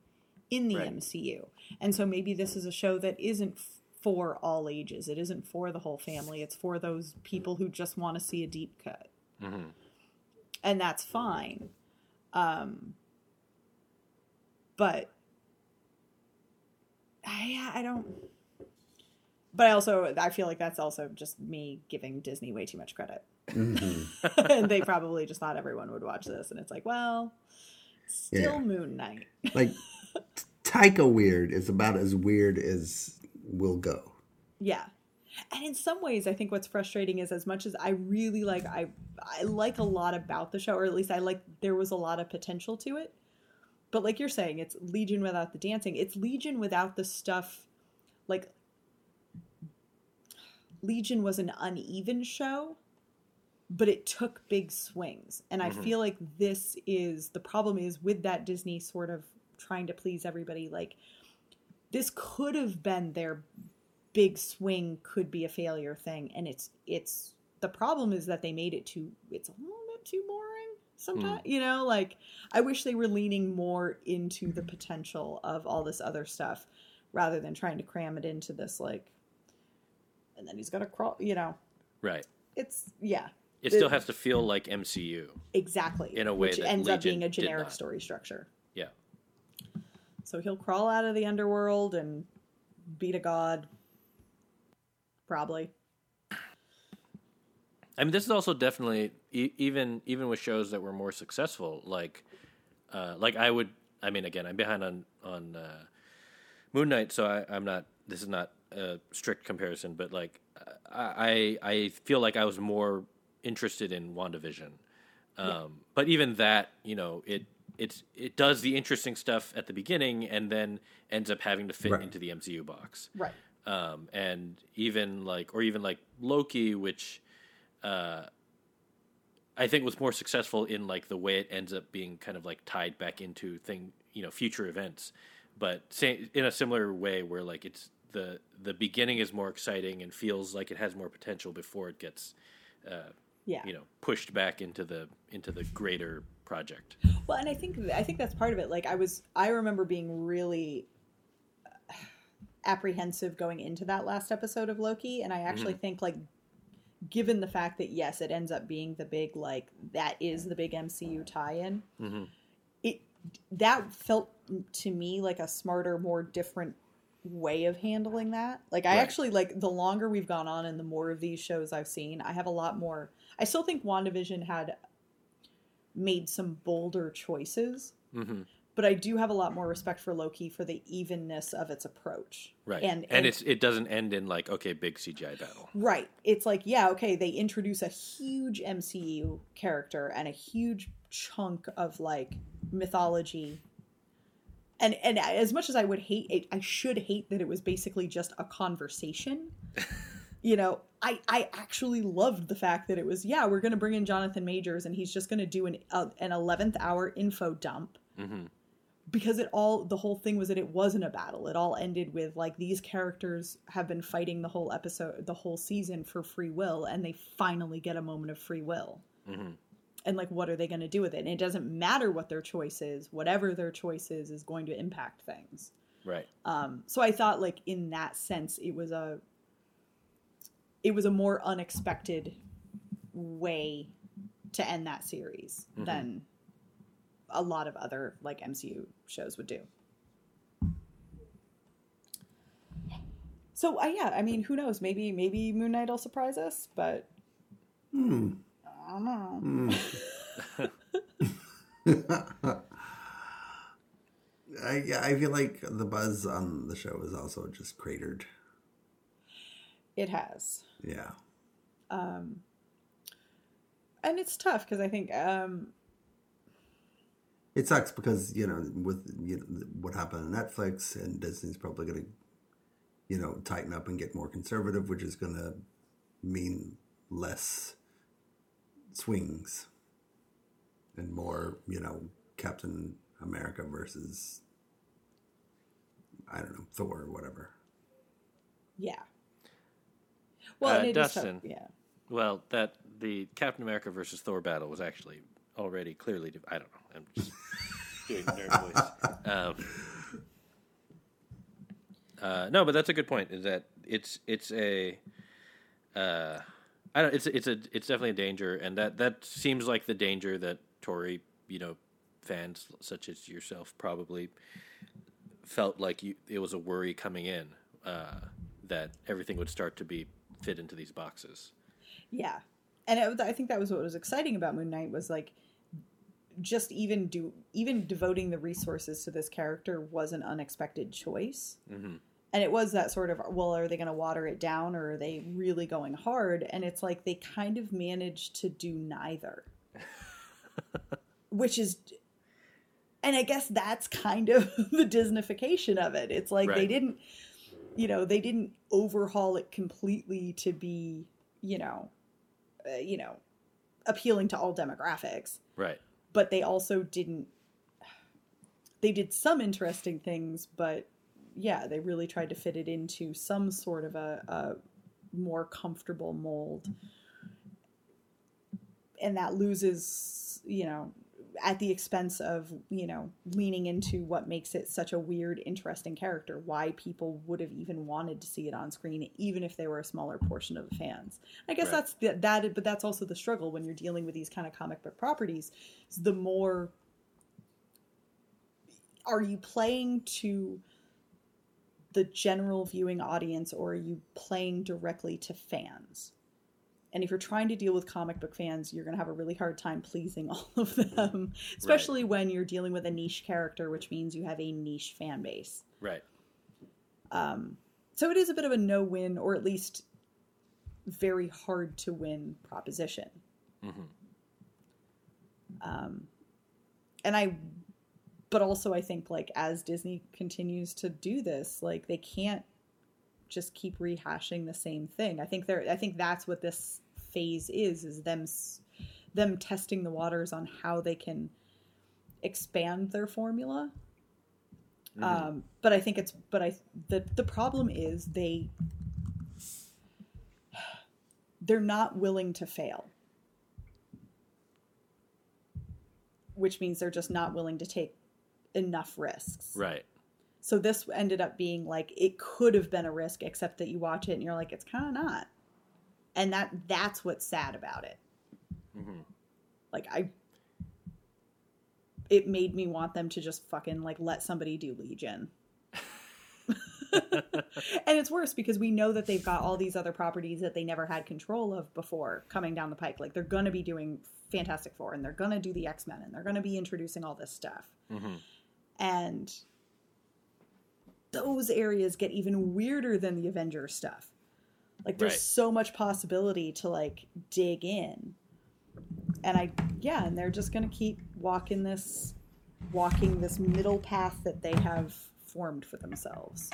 in the Right. MCU and so maybe this is a show that isn't for all ages it isn't for the whole family it's for those people who just want to see a deep cut hmm and that's fine. Um, but I, I don't. But I also I feel like that's also just me giving Disney way too much credit, hmm and they probably just thought everyone would watch this, and it's like, well, it's still Yeah. Moon Knight. like Taika weird is about as weird as will go. Yeah. And in some ways I think what's frustrating is as much as I really like I I like a lot about the show or at least I like there was a lot of potential to it. But like you're saying it's Legion without the dancing. It's Legion without the stuff like Legion was an uneven show, but it took big swings. And I Mhm. feel like this is the problem is with that Disney sort of trying to please everybody like this could have been their big swing could be a failure thing and it's it's the problem is that they made it too it's a little bit too boring sometimes you know like i wish they were leaning more into the potential of all this other stuff rather than trying to cram it into this like and then he's gonna crawl you know Right. it's yeah It The- still has to feel like MCU. exactly In a way which that ends up being a generic story structure Yeah. so he'll crawl out of the underworld and beat a god probably I mean, this is also definitely e- even even with shows that were more successful, like uh, like I would. I mean, again, I'm behind on on uh, Moon Knight, so I, I'm not. This is not a strict comparison, but like I I feel like I was more interested in WandaVision. Um, But even that, you know, it it's it does the interesting stuff at the beginning and then ends up having to fit Right. into the MCU box right um, and even like or even like Loki, which uh, I think was more successful in like the way it ends up being kind of like tied back into thing you know future events, but say, in a similar way where like it's the the beginning is more exciting and feels like it has more potential before it gets yeah you know pushed back into the into the greater project. Well, and I think I think that's part of it. Like I was, I remember being really uh, apprehensive going into that last episode of Loki, and I actually think like, given the fact that yes, it ends up being the big like that is the big MCU tie-in. It that felt to me like a smarter, more different way of handling that. Like I Right. actually like the longer we've gone on and the more of these shows I've seen, I have a lot more. I still think WandaVision had made some bolder choices. hmm But I do have a lot more respect for Loki for the evenness of its approach. Right, And, and, it's it doesn't end in like okay, big CGI battle. right. It's like, yeah, okay, they introduce a huge MCU character and a huge chunk of like mythology. And and as much as I would hate it, I should hate that it was basically just a conversation. you know, I I actually loved the fact that it was yeah, we're going to bring in Jonathan Majors and he's just going to do an uh, an 11th hour info dump. hmm because it all the whole thing was that it wasn't a battle. It all ended with like these characters have been fighting the whole episode the whole season for free will and they finally get a moment of free will. Hmm and like what are they going to do with it? And it doesn't matter what their choice is. Whatever their choice is is going to impact things. Right. um so i thought like in that sense it was a it was a more unexpected way to end that series Mhm. than a lot of other like MCU shows would do. So uh, yeah, I mean, who knows? Maybe maybe Moon Knight will surprise us, but Hmm. I don't know. I, yeah, I feel like the buzz on the show is also just cratered. It has, Yeah. um, and it's tough because I think um, It sucks because, you know, with you know, what happened on Netflix and Disney's probably going to, you know, tighten up and get more conservative, which is going to mean less swings and more, you know, Captain America versus, I don't know, Thor or whatever. yeah. Well, Uh, and it is tough- Dustin. yeah. Well, that the Captain America versus Thor battle was actually already clearly. div- I don't know. I'm just doing nerd voice. Um, uh, no, but that's a good point. Is that it's it's a. Uh, I don't. It's it's a it's definitely a danger, and that that seems like the danger that Tori, you know, fans such as yourself probably felt like you, it was a worry coming in uh, that everything would start to be fit into these boxes. Yeah, and it, I think that was what was exciting about Moon Knight was like just even do even devoting the resources to this character was an unexpected choice. Mhm. And it was that sort of well, are they going to water it down or are they really going hard? And it's like they kind of managed to do neither, which is. And I guess that's kind of the Disneyfication of it. It's like they didn't, you know, they didn't overhaul it completely to be, you know, uh, you know, appealing to all demographics, Right. but they also didn't. They did some interesting things, but yeah, they really tried to fit it into some sort of a, a more comfortable mold, and that loses, you know, at the expense of you know leaning into what makes it such a weird interesting character why people would have even wanted to see it on screen even if they were a smaller portion of the fans i guess Right. that's the, that but that's also the struggle when you're dealing with these kind of comic book properties the more are you playing to the general viewing audience or are you playing directly to fans and if you're trying to deal with comic book fans, you're going to have a really hard time pleasing all of them, especially when you're dealing with a niche character, which means you have a niche fan base. Right. Um, so it is a bit of a no win, or at least very hard to win proposition. Mhm. Um, and I, but also I think like as Disney continues to do this, like they can't just keep rehashing the same thing. I think they're, I think that's what this phase is, is them, them testing the waters on how they can expand their formula. Mhm. Um, but I think it's, but I, the, the problem is they, they're not willing to fail. Which means they're just not willing to take enough risks. right. So this ended up being like it could have been a risk, except that you watch it and you're like, it's kind of not. And that that's what's sad about it. Mhm. Like I, it made me want them to just fucking like let somebody do Legion. and it's worse because we know that they've got all these other properties that they never had control of before coming down the pike. Like they're going to be doing Fantastic Four and they're going to do the X Men and they're going to be introducing all this stuff. Mhm. And those areas get even weirder than the Avengers stuff. Like there's Right. so much possibility to like dig in. And I yeah, and they're just going to keep walking this walking this middle path that they have formed for themselves.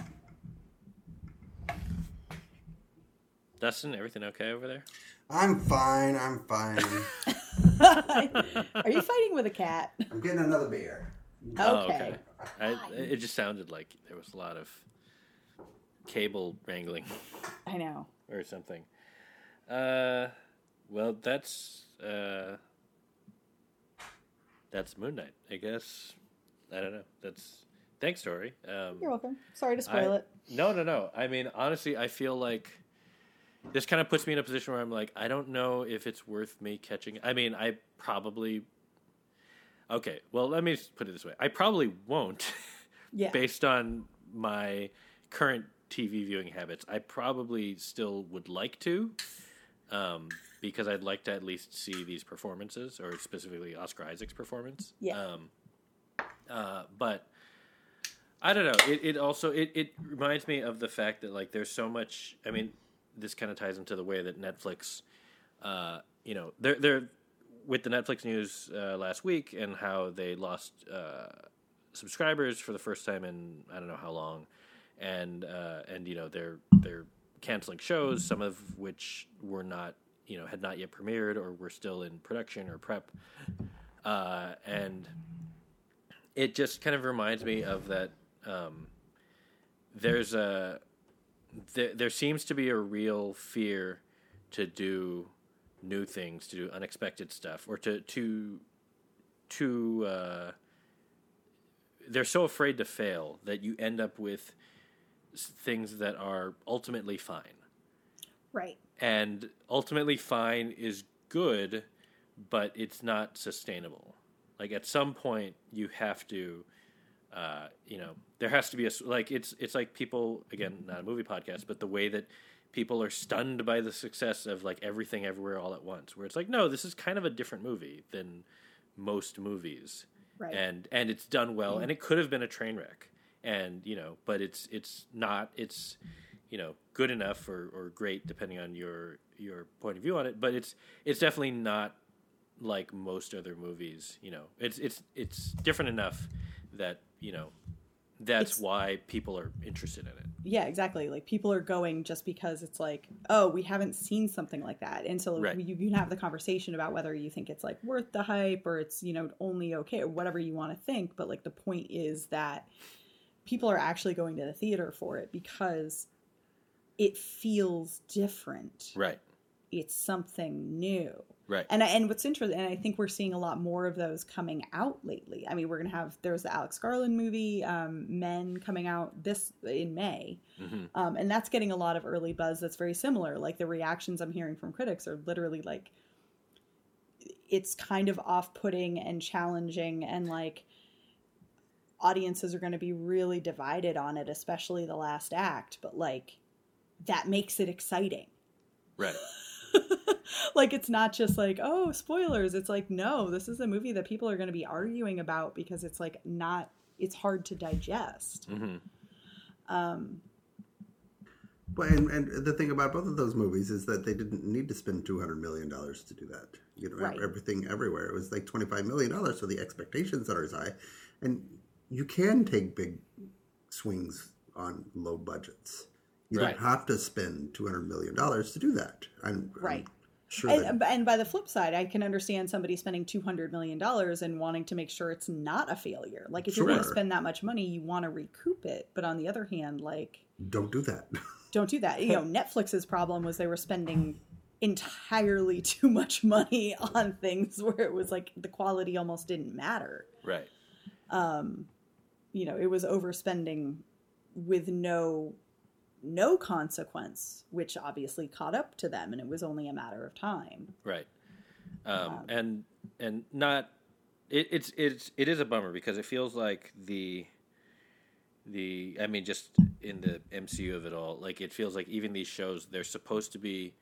Dustin, everything okay over there? I'm fine. I'm fine. Are you fighting with a cat? I'm getting another beer. Oh, Okay. I, it just sounded like there was a lot of cable wrangling I know. or something. Uh, well, that's uh, that's Moon Knight, I guess. I don't know. That's thanks, Tori. Um, You're welcome. Sorry to spoil I- it. No, no, no. I mean, honestly, I feel like this kind of puts me in a position where I'm like, I don't know if it's worth me catching. I mean, I probably. Okay, well, let me just put it this way: I probably won't, Yeah. based on my current TV viewing habits. I probably still would like to, um, because I'd like to at least see these performances, or specifically Oscar Isaac's performance. Yeah. Um, uh, but I don't know. It, it also it, it reminds me of the fact that like there's so much. I mean, this kind of ties into the way that Netflix, uh, you know, they're they're with the Netflix news uh, last week and how they lost uh, subscribers for the first time in I don't know how long, and uh, and you know they're they're canceling shows, some of which were not you know had not yet premiered or were still in production or prep, uh, and it just kind of reminds me of that. Um, there's a there, there seems to be a real fear to do new things, to do unexpected stuff, or to to to. Uh, they're so afraid to fail that you end up with things that are ultimately fine. Right. and ultimately fine is good but it's not sustainable. Like at some point you have to uh, you know there has to be a like it's it's like people again not a movie podcast but the way that people are stunned by the success of like everything everywhere all at once where it's like no this is kind of a different movie than most movies. Right. and and it's done well. And it could have been a train wreck and you know but it's it's not it's you know good enough or, or great depending on your your point of view on it but it's it's definitely not like most other movies you know it's it's it's different enough that you know that's It's- why people are interested in it yeah, exactly. Like people are going just because it's like, oh, we haven't seen something like that, and so Right. you can have the conversation about whether you think it's like worth the hype or it's you know only okay or whatever you want to think. But like the point is that people are actually going to the theater for it because it feels different. right it's something new. Right. And I, and what's interesting, and I think we're seeing a lot more of those coming out lately. I mean, we're gonna have there's the Alex Garland movie, um, Men, coming out this in May, hmm um, and that's getting a lot of early buzz. That's very similar. Like the reactions I'm hearing from critics are literally like, it's kind of off-putting and challenging, and like audiences are going to be really divided on it, especially the last act. But like, that makes it exciting Right. like it's not just like oh spoilers it's like no this is a movie that people are going to be arguing about because it's like not it's hard to digest hmm um But and, and the thing about both of those movies is that they didn't need to spend two hundred million dollars to do that. You know, Right. everything everywhere. It was like twenty five million dollars, so the expectations are as high, and you can take big swings on low budgets. You Right. don't have to spend two hundred million dollars to do that. I'm, I'm Right. sure that and, and by the flip side i can understand somebody spending 200 million dollars and wanting to make sure it's not a failure like if you're going to spend that much money you want to recoup it but on the other hand like don't do that. don't do that you know netflix's problem was they were spending entirely too much money on things where it was like the quality almost didn't matter Right. um, you know, it was overspending with no no consequence, which obviously caught up to them, and it was only a matter of time. Right. Um, Um, and and not it, it's it's it is a bummer because it feels like the the I mean just in the MCU of it all like it feels like even these shows they're supposed to be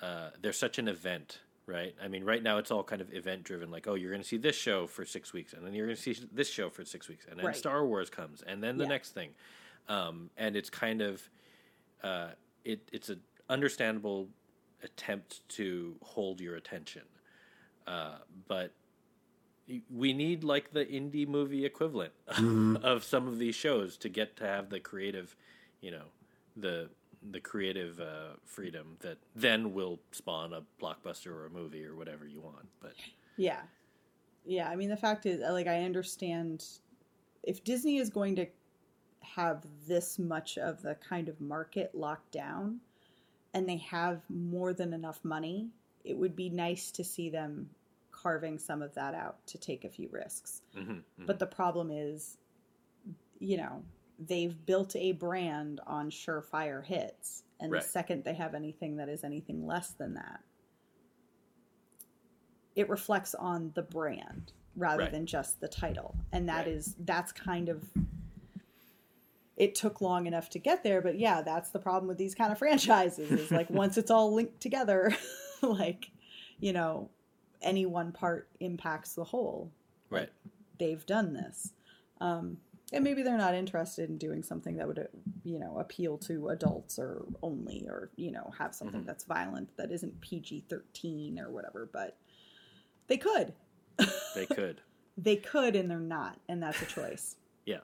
uh, they're such an event right I mean right now it's all kind of event driven like oh you're going to see this show for six weeks and then you're going to see this show for six weeks and then Right. Star Wars comes and then the Yeah. next thing um, and it's kind of uh, it it's an understandable attempt to hold your attention uh, but we need like the indie movie equivalent of some of these shows to get to have the creative you know the the creative uh, freedom that then will spawn a blockbuster or a movie or whatever you want but Yeah, yeah. I mean, the fact is, like, I understand if Disney is going to have this much of the kind of market locked down, and they have more than enough money, it would be nice to see them carving some of that out to take a few risks. mhm, mhm. But the problem is, you know, they've built a brand on surefire hits. And Right. the second they have anything that is anything less than that, it reflects on the brand rather Right. than just the title. And that Right. is that's kind of it took long enough to get there, but yeah, that's the problem with these kind of franchises is like once it's all linked together, like, you know, any one part impacts the whole right they've done this. Um, and maybe they're not interested in doing something that would, uh, you know, appeal to adults or only, or you know, have something Mhm. that's violent that isn't PG thirteen or whatever. But they could, they could they could, and they're not, and that's a choice. yeah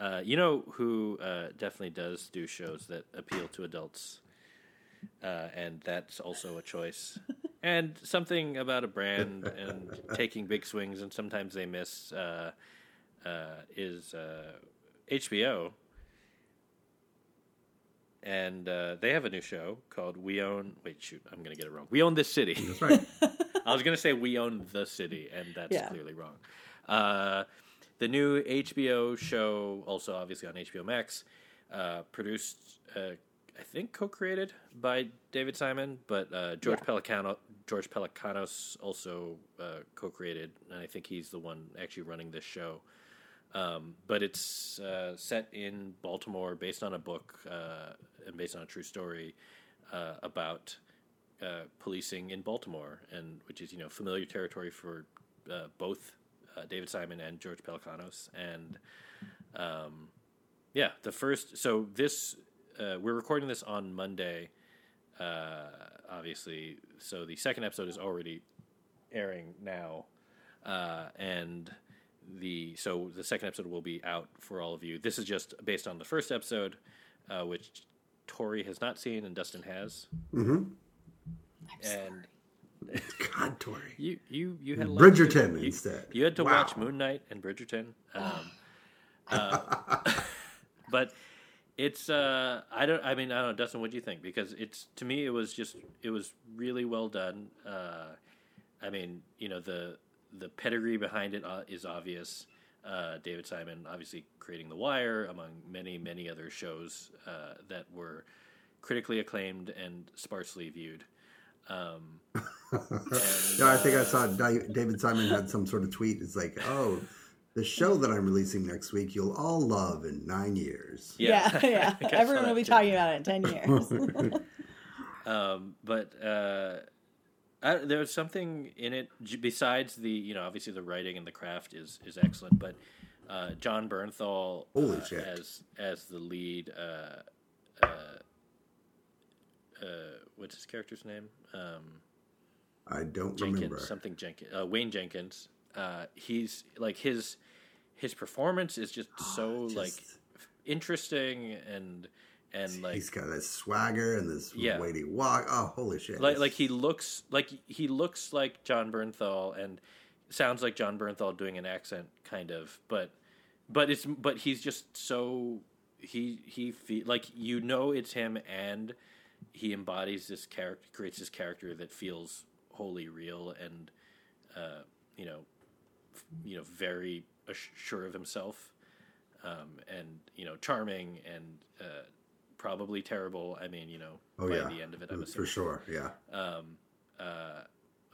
uh, you know who uh, definitely does do shows that appeal to adults uh, and that's also a choice and something about a brand and taking big swings and sometimes they miss uh, is uh, HBO and uh, they have a new show called We Own wait shoot I'm gonna get it wrong We Own This City That's right. I was gonna say We Own the City and that's Yeah. clearly wrong uh, the new HBO show also obviously on HBO Max uh, produced uh, I think co-created by David Simon, but uh, George Yeah. Pelicano, George Pelecanos also uh, co-created, and I think he's the one actually running this show. Um, but it's uh, set in Baltimore, based on a book uh, and based on a true story uh, about uh, policing in Baltimore, and which is you know familiar territory for uh, both uh, David Simon and George Pelecanos, and um, yeah, the first. So this we're recording this on Monday, obviously. So the second episode is already airing now, and the so the second episode will be out for all of you. This is just based on the first episode, uh, which Tori has not seen and Dustin has, Mm-hmm. I'm sorry. and God, Tori. you you you had a to do. Bridgerton You- instead. You had to Wow. watch Moon Knight and Bridgerton. Um, uh, but It's uh I don't I mean I don't know Dustin what do you think because it's to me it was just it was really well done. Uh I mean, you know the the pedigree behind it uh, is obvious. Uh, David Simon obviously creating The Wire among many many other shows uh, that were critically acclaimed and sparsely viewed. Um, and, no, I think I saw David Simon had some sort of tweet. It's like, oh, the show that I'm releasing next week, you'll all love in nine years. Yeah, Yeah. yeah. Everyone will be too. talking about it in ten years. Um, but uh, I, there was something in it besides the you know obviously the writing and the craft is is excellent, but uh, Jon Bernthal uh, as as the lead. Uh, uh, uh, what's his character's name? Um, I don't Jenkins, remember. something Jenkins, uh, Wayne Jenkins. Uh, he's like his his performance is just so Just- like interesting and and like He's got this swagger and this Yeah. weighty walk. Oh, holy shit! like like he looks like he looks like Jon Bernthal and sounds like Jon Bernthal doing an accent kind of but but it's but he's just so he he fe- like you know it's him and he embodies this character creates this character that feels wholly real and uh, you know f- you know very sure of himself um, and you know charming and uh, probably terrible I mean you know oh by yeah, the end of it I'm assuming. for sure. Yeah, um, uh,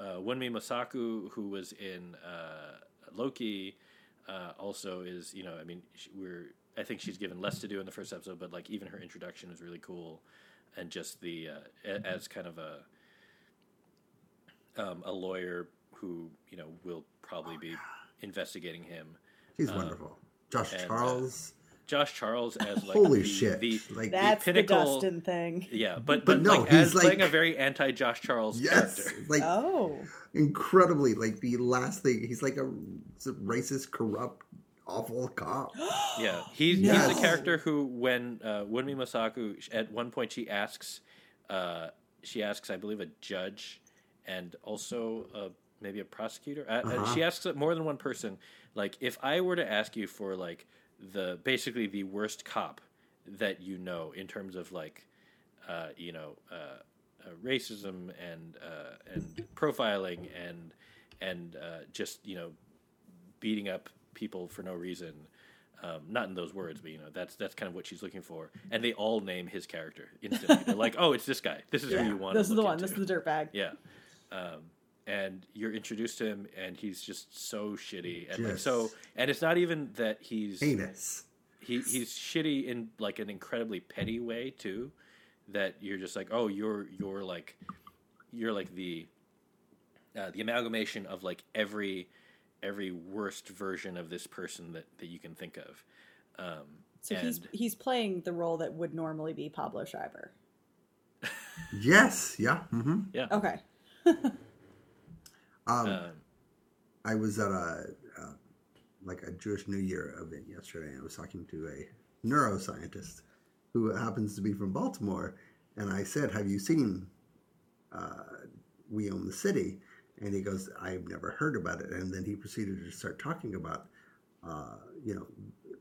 uh, Wunmi Mosaku, who was in uh, Loki, uh, also is you know I mean sh we're I think she's given less to do in the first episode, but like even her introduction is really cool, and just the uh, a- as kind of a um, a lawyer who you know will probably be investigating him. he's wonderful. Josh and, uh, Charles. Josh Charles as like Holy the, shit! the, like That's the pinnacle- Dustin thing. yeah, but But but, no, like he's as playing a very anti Josh Charles yes, character. like Oh, incredibly like the last thing. He's like a, a racist, corrupt, awful cop. Yeah, he's Yes. he's a character who, when uh, Wunmi Mosaku, at one point she asks, uh, she asks, I believe, a judge and also uh, maybe a prosecutor. Uh, uh, Uh-huh. she asks more than one person, like, if I were to ask you for like the basically the worst cop that you know in terms of like, uh, you know, uh, uh, racism and uh, and profiling and and uh, just you know beating up people for no reason. Um, not in those words, but you know that's that's kind of what she's looking for. And they all name his character instantly. They're like, "Oh, it's this guy. This is yeah. who you want." This is the one. into." This is the dirtbag. yeah. Um, and you're introduced to him, and he's just so shitty, and like so. And it's not even that he's Heinous. he he's shitty in like an incredibly petty way too. That you're just like, oh, you're you're like you're like the uh, the amalgamation of like every every worst version of this person that that you can think of. Um, So he's and- he's playing the role that would normally be Pablo Schreiber. Yes. Yeah. mm-hmm. yeah. Okay. Um, Um, I was at a uh, like a Jewish New Year event yesterday. and I was talking to a neuroscientist who happens to be from Baltimore, and I said, "Have you seen uh, We Own the City?" And he goes, "I've never heard about it." And then he proceeded to start talking about, uh, you know,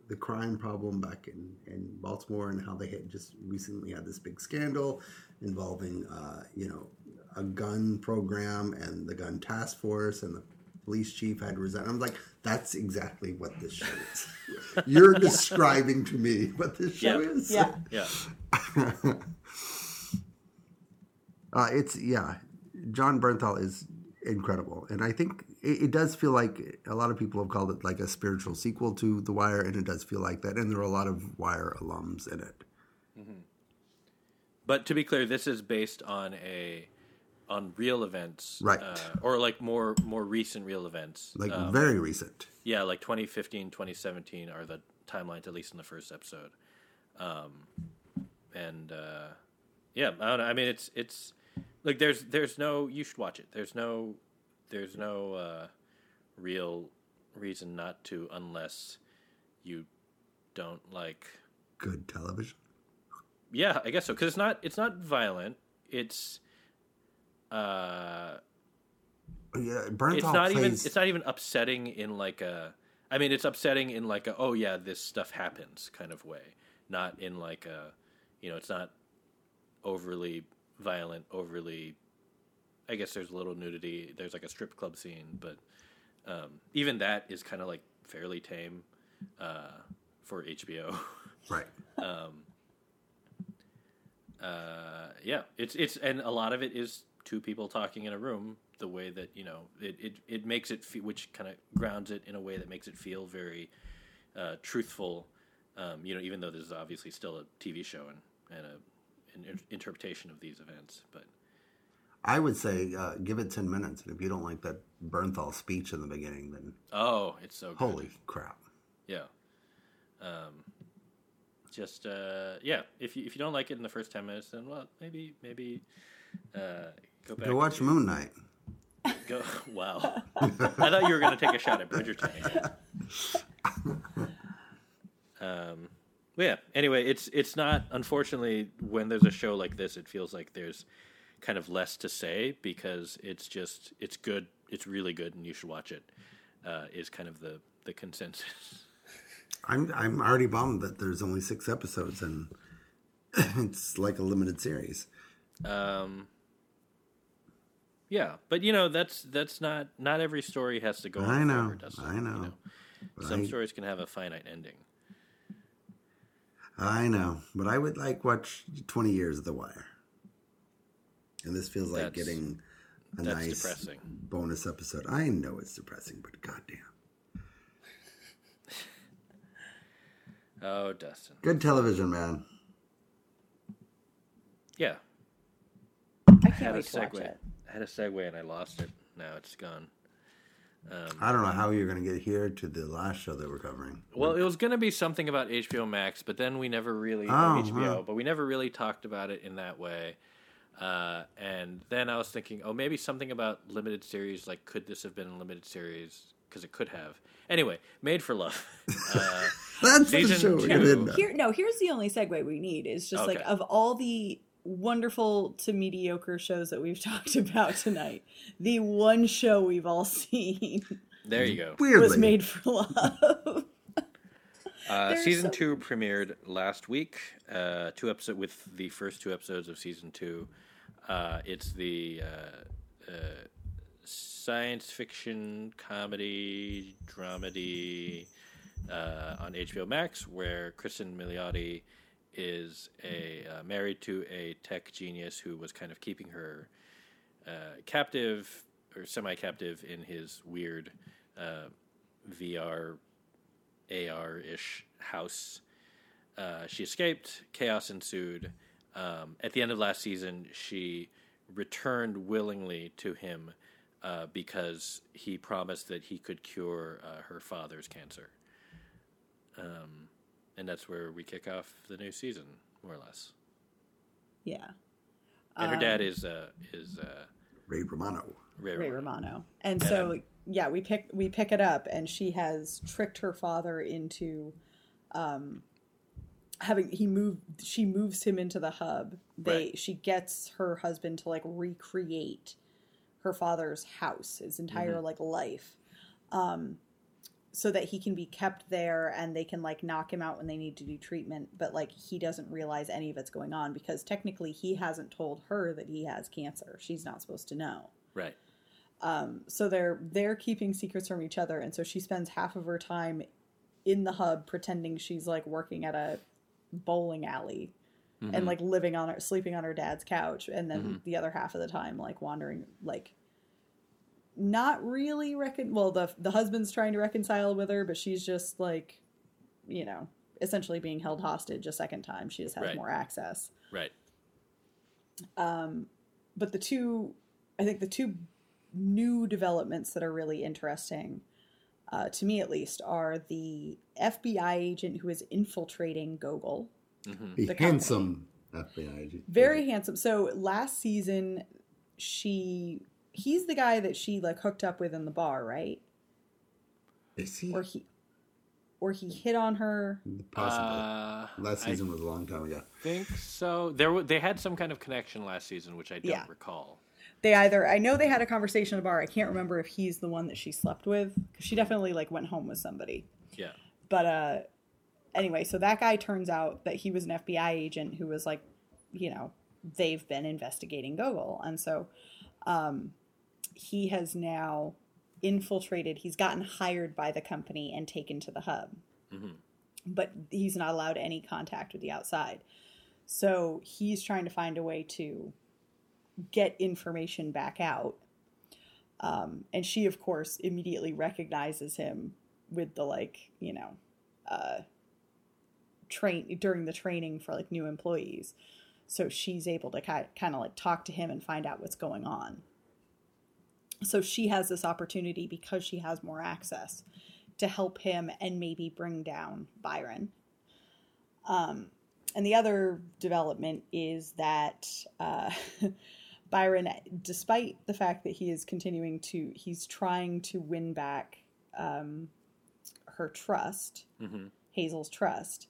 the crime problem back in, in Baltimore and how they had just recently had this big scandal involving, uh, you know, a gun program and the gun task force and the police chief had resigned. I'm like, that's exactly what this show is. You're describing to me what this show Yeah. is. Yeah. yeah. Uh, it's yeah, Jon Bernthal is incredible, and I think it, it does feel like a lot of people have called it like a spiritual sequel to The Wire, and it does feel like that. And there are a lot of Wire alums in it. But to be clear, this is based on a on real events, Right. Uh, or like more more recent real events, Like Um, very recent. yeah, like 2015, 2017 are the timelines at least in the first episode, um, and uh, yeah, I don't know. I mean, it's it's like there's there's no you should watch it. There's no there's no uh, real reason not to unless you don't like Good television. yeah, I guess so because it's not it's not violent. It's uh, Yeah, Bernthal it's not plays. even it's not even upsetting in like a I mean, it's upsetting in like a oh yeah, this stuff happens kind of way, not in like a, you know, it's not overly violent, overly. I guess there's a little nudity. There's like a strip club scene, but um, even that is kind of like fairly tame uh, for HBO. Right. uh, yeah, it's it's and a lot of it is two people talking in a room. The way that you know it it, it makes it fe- which kind of grounds it in a way that makes it feel very uh, truthful. Um, you know, even though this is obviously still a TV show and and a an in- interpretation of these events, but I would say uh, give it 10 minutes. And if you don't like that Bernthal speech in the beginning, then oh, it's so good. holy crap. Yeah. Um, just uh, yeah. If you if you don't like it in the first ten minutes, then well, maybe maybe uh, go. Go watch Moon Knight. Go. Wow. I thought you were going to take a shot at Bridgerton. Um. Yeah. Anyway, it's it's not. Unfortunately, when there's a show like this, it feels like there's kind of less to say because it's just it's good. It's really good, and you should watch it. Uh, is kind of the the consensus. I'm I'm already bummed that there's only six episodes and it's like a limited series. Um, yeah, but you know that's that's not not every story has to go. On I know, forever, does it? I You know. Some I, stories can have a finite ending. I know, but I would like watch 20 years of The Wire. And this feels like That's- getting a nice depressing. bonus episode. I know it's depressing, but goddamn. Oh, Dustin. Good television, man. Yeah, I I can't had wait to watch it. I had a segue and I lost it. Now it's gone. I don't know how you're going to get here to the last show that we're covering. Well, it was going to be something about HBO Max, but then we never really Oh, HBO, huh. but we never really talked about it in that way. Uh, and then I was thinking, oh, maybe something about limited series. Like, could this have been a limited series? Because it could have. Anyway, Made for Love. Uh, That's the Season show we're two. Here, no. Here's the only segue we need is just like of all the wonderful to mediocre shows that we've talked about tonight, the one show we've all seen there you go. Weirdly. was Made for Love. Uh, season some- two premiered last week. Uh, two episode with the first two episodes of season two. Uh, it's the uh, uh, science fiction comedy dramedy uh, on HBO Max, where Kristen Milioti is a uh, married to a tech genius who was kind of keeping her uh, captive or semi-captive in his weird uh, VR AR ish house. Uh, she escaped. Chaos ensued. Um, at the end of last season, she returned willingly to him uh, because he promised that he could cure uh, her father's cancer. Um, and that's where we kick off the new season, more or less. yeah, And her Um, dad is uh, is uh, Ray Romano. Ray, Ray Romano. Romano. And so yeah, we pick we pick it up, and she has tricked her father into um, having he moved. She moves him into the hub. They Right. she gets her husband to like recreate her father's house, his entire Mm-hmm. like life, um, so that he can be kept there, and they can like knock him out when they need to do treatment. But like he doesn't realize any of it's going on because technically he hasn't told her that he has cancer. She's not supposed to know Right. Um, so they're they're keeping secrets from each other and so she spends half of her time in the hub pretending she's like working at a bowling alley and mm-hmm. like living on her sleeping on her dad's couch and then mm-hmm. the other half of the time like wandering like not really recon well the the husband's trying to reconcile with her but she's just like you know essentially being held hostage a second time she just has Right. more access Right. Um but the two i think the two new developments that are really interesting uh, to me at least are the fbi agent who is infiltrating gogol The, The handsome FBI agent. very handsome so last season she he's the guy that she like hooked up with in the bar right Is he? or he or he hit on her Possibly. Uh, Last I season was a long time ago. think so. There, w- they had some kind of connection last season, which I don't Yeah. recall. they either I know they had a conversation at a bar. I can't remember if he's the one that she slept with because she definitely like went home with somebody. Yeah. But uh, anyway, so that guy turns out that he was an FBI agent who was like, you know, they've been investigating Gogol, and so um, he has now infiltrated. He's gotten hired by the company and taken to the hub, but he's not allowed any contact with the outside. So he's trying to find a way to get information back out. Um, and she, of course, immediately recognizes him with the like, you know, uh, train during the training for like new employees. So she's able to kind kind of like talk to him and find out what's going on. So she has this opportunity because she has more access to help him and maybe bring down Byron. Um, and the other development is that uh, Byron, despite the fact that he is continuing to, he's trying to win back um, her trust, hmm Hazel's trust,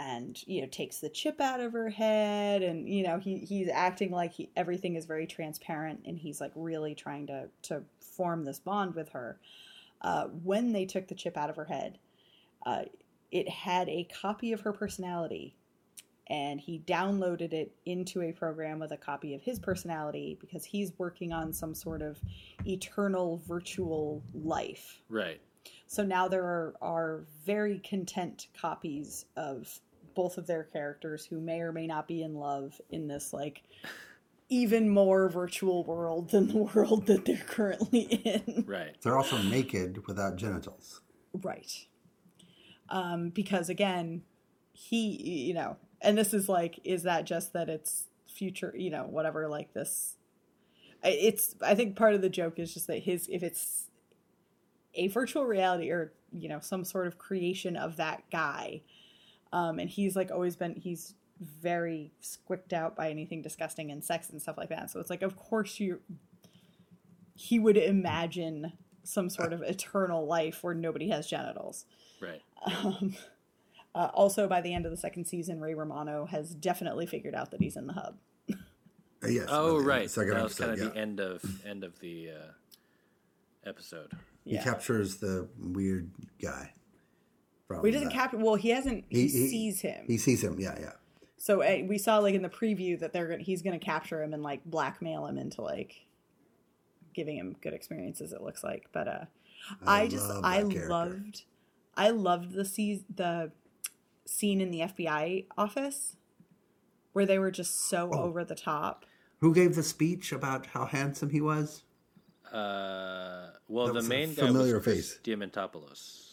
and you know takes the chip out of her head, and you know he he's acting like he, everything is very transparent, and he's like really trying to to form this bond with her. Uh, when they took the chip out of her head, uh, it had a copy of her personality and he downloaded it into a program with a copy of his personality because he's working on some sort of eternal virtual life. Right. So now there are, are very content copies of both of their characters who may or may not be in love in this like even more virtual world than the world that they're currently in. Right. They're also naked without genitals. Right. Um, because again, he, you know, and this is like, is that just that it's future, you know, whatever, like this? I- It's, I think part of the joke is just that his, if it's a virtual reality or, you know, some sort of creation of that guy, um, and he's like always been, he's very squicked out by anything disgusting and sex and stuff like that. So it's like, of course you, he would imagine some sort of eternal life where nobody has genitals. Right. Um, uh, also, by the end of the second season, Ray Romano has definitely figured out that he's in the hub. Uh, yes. Oh, but the right. Second that was episode, kind of yeah. the end of end of the uh, episode. He captures the weird guy. From Well, he doesn't that. capture. Well, he hasn't. He, He- he- sees him. He sees him. Yeah, yeah. so uh, we saw like in the preview that they're gonna, he's going to capture him and like blackmail him into like giving him good experiences. It looks like, but uh, I, I just love I character. loved I loved the se- the scene in the FBI office where they were just so Oh. over the top. Who gave the speech about how handsome he was? Uh, well, That the was a main guy familiar was face. Diamantopoulos.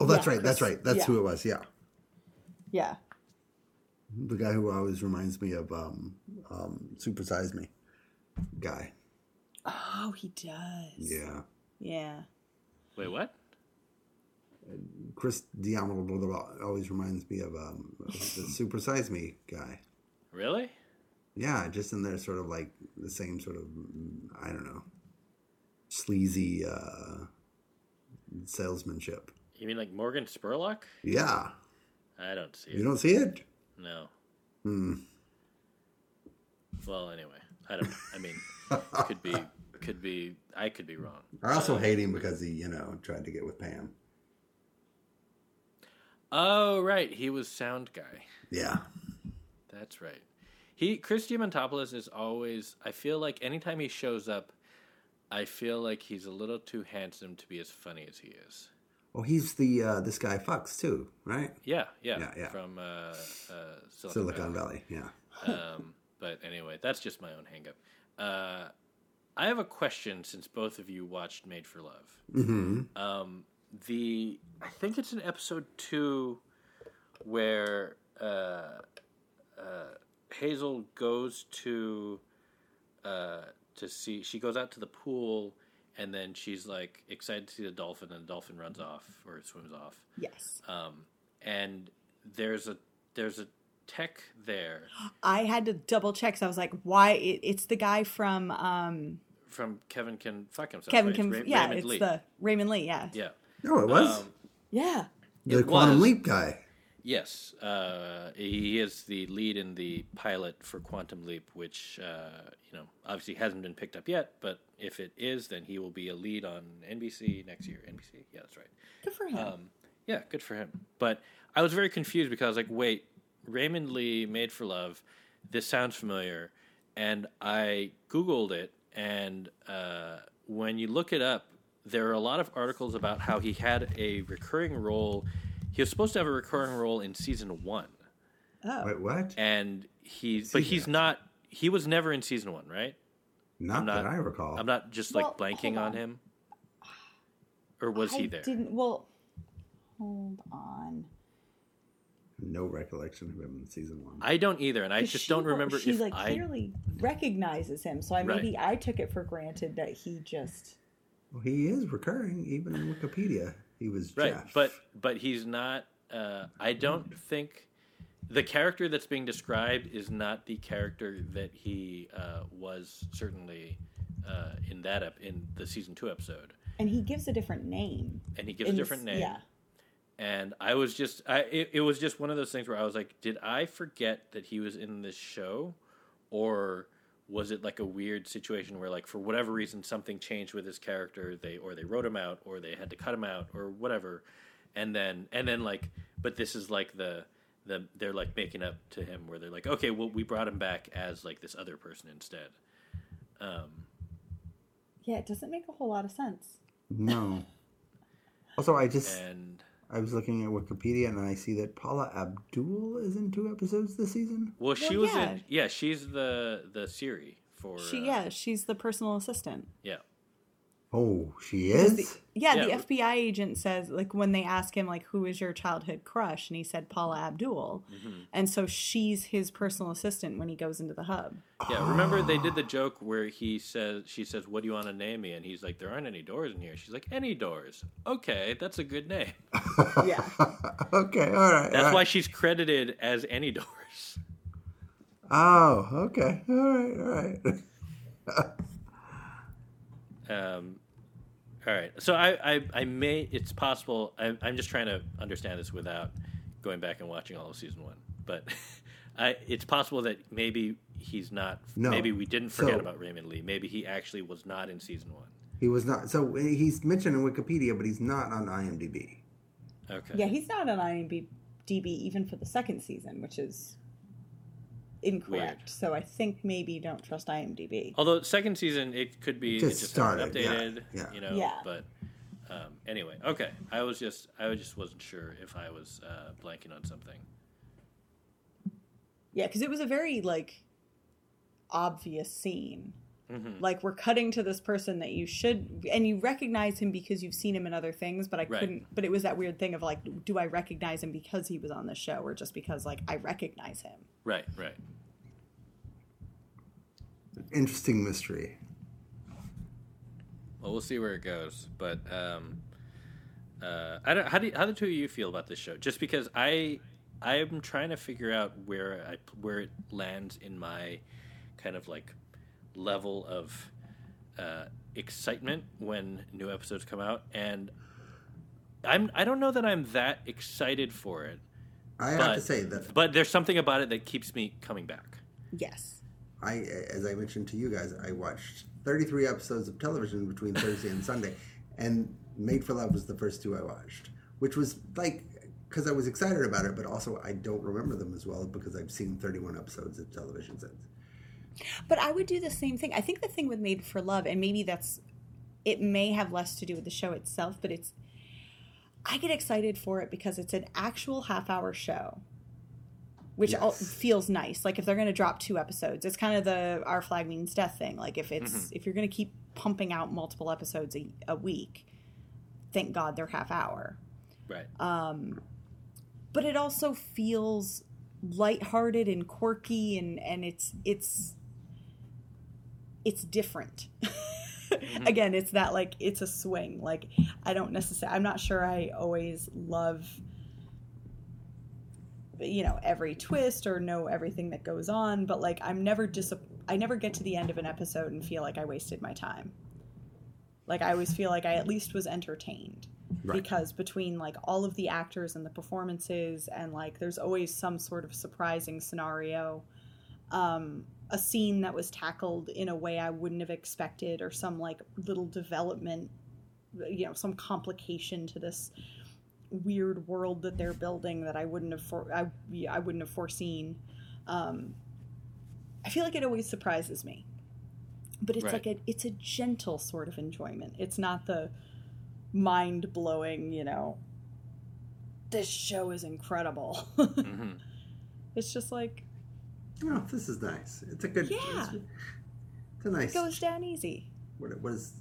Oh, that's Yeah, right. That's right. That's yeah. who it was. Yeah, Yeah. the guy who always reminds me of um, um, Super Size Me guy. Oh, he does. Yeah, Yeah. Wait, what? Chris Diamond always reminds me of um, the Super Size Me guy. Really? Yeah, just in there, sort of like the same sort of I don't know, sleazy uh, salesmanship. You mean like Morgan Spurlock? Yeah, I don't see it. you don't see it. No. Hmm. Well, anyway, I don't. I mean, could be, could be. I could be wrong. I also hate him because he, you know, tried to get with Pam. Oh, right. He was sound guy. Yeah, That's right. He Chris Diamantopoulos is always. I feel like anytime he shows up, I feel like he's a little too handsome to be as funny as he is. Well, he's the uh, this guy fucks too, right? Yeah, yeah. Yeah, yeah. From uh, uh, Silicon, Silicon Valley. Valley. Yeah. Um, but anyway, that's just my own hangup. Uh, I have a question since both of you watched Made for Love. hmm Um, the I think it's in episode two where uh, uh, Hazel goes to uh, to see. She goes out to the pool, and then she's like excited to see the dolphin, and the dolphin runs off or swims off. Yes. Um, and there's a there's a tech there I had to double check. So I was like, why? It, it's the guy from um, from Kevin can fuck himself. Kevin right? Kim. It's Ra- yeah, Raymond it's Lee. the Raymond Lee. Yeah. yeah. No, it was Um, Yeah. the it Quantum was. Leap guy. Yes, uh, he is the lead in the pilot for Quantum Leap, which uh, you know obviously hasn't been picked up yet. But if it is, then he will be a lead on NBC next year. NBC, yeah, that's right. Good for him. Um, yeah, good for him. But I was very confused because I was like, wait, Raymond Lee, Made for Love, this sounds familiar, and I googled it, and uh, when you look it up, there are a lot of articles about how he had a recurring role. He was supposed to have a recurring role in season one, oh, Wait, what? and he's but he's Season. not. He was never in season one, right? Not, I'm not- that I recall. I'm not just like Well, blanking on on. him. Or was I he there? Didn't well. Hold on. no recollection of him in season one. I don't either, and I just she don't remember She if like I. clearly recognizes him, so I Right. maybe I took it for granted that he just. well, he is recurring, even in Wikipedia. He was right Jeff. but but he's not uh, i don't think the character that's being described is not the character that he uh, was certainly uh, in that ep- in the season two episode And he gives a different name. and he gives a different name Yeah. and i was just i it, it was just one of those things where i was like did i forget that he was in this show or was it like a weird situation where like for whatever reason something changed with his character they or they wrote him out or they had to cut him out or whatever and then and then like but this is like the the they're like making up to him where they're like okay well we brought him back as like this other person instead um Yeah, it doesn't make a whole lot of sense. no. Also, I just and I was looking at Wikipedia and I see that Paula Abdul is in two episodes this season. well she Well, was yeah. in yeah she's the the siri for She uh, yeah, she's the personal assistant. yeah Oh, she is. the- yeah, Yeah, the FBI agent says like when they ask him like who is your childhood crush and he said Paula Abdul. Mm-hmm. And so she's his personal assistant when he goes into the hub. Yeah, remember they did the joke where he says she says, "What do you want to name me?" and he's like, "There aren't any doors in here." She's like, "Any doors?" Okay, that's a good name. Yeah. okay, all right. That's all why right. she's credited as Any Doors. Oh, okay, all right, all right. Um, all right, so I, I, I may. It's possible. I'm, I'm just trying to understand this without going back and watching all of season one. But I, it's possible that maybe he's not. No. Maybe we didn't forget So- about Raymond Lee. Maybe he actually was not in season one. He was not. So he's mentioned in Wikipedia, but he's not on IMDb. Okay. Yeah, he's not on IMDb even for the second season, which is incorrect. Weird. So I think maybe you don't trust IMDb. Although second season, it could be Just it just started, hasn't yeah, updated. yeah. You know. Yeah. But um, anyway, okay. I was just I just wasn't sure if I was uh, blanking on something. Yeah, because it was a very like obvious scene. Mhm. Like we're cutting to this person that you should, and you recognize him because you've seen him in other things. But I Right. couldn't. But it was that weird thing of like, do I recognize him because he was on the show, or just because like I recognize him? Right. Right. Interesting mystery. Well, we'll see where it goes. But um, uh, I don't. How do you, how the two of you feel about this show? Just because I I'm trying to figure out where I where it lands in my kind of like level of uh, excitement when new episodes come out, and I'm I don't know that I'm that excited for it. I have But- to say that But there's something about it that keeps me coming back. Yes. I, as I mentioned to you guys, I watched 33 episodes of television between Thursday and Sunday, and Made for Love was the first two I watched, which was like because I was excited about it, but also I don't remember them as well because I've seen 31 episodes of television since. But I would do the same thing. I think the thing with Made for Love, and maybe that's, it may have less to do with the show itself, but it's, I get excited for it because it's an actual half hour show, which Yes. feels nice. Like if they're going to drop two episodes, it's kind of the our flag means death thing. Like if it's if you're going to keep pumping out multiple episodes a, a week, thank God they're half hour. Right. Um, but it also feels lighthearted and quirky, and and it's it's it's different. Again, it's that like it's a swing. Like I don't necessarily. I'm not sure I always love you know every twist or know everything that goes on but like i'm never dis i never get to the end of an episode and feel like i wasted my time like i always feel like i at least was entertained Right. because between like all of the actors and the performances and like there's always some sort of surprising scenario um a scene that was tackled in a way I wouldn't have expected or some like little development you know some complication to this weird world that they're building that I wouldn't have for I, yeah, I wouldn't have foreseen um I feel like it always surprises me but it's Right. like a it's a gentle sort of enjoyment it's not the mind blowing, you know, this show is incredible. hmm it's just like, Oh, this is nice. It's a good. Yeah. It's, it's a nice. it goes down easy. What, what is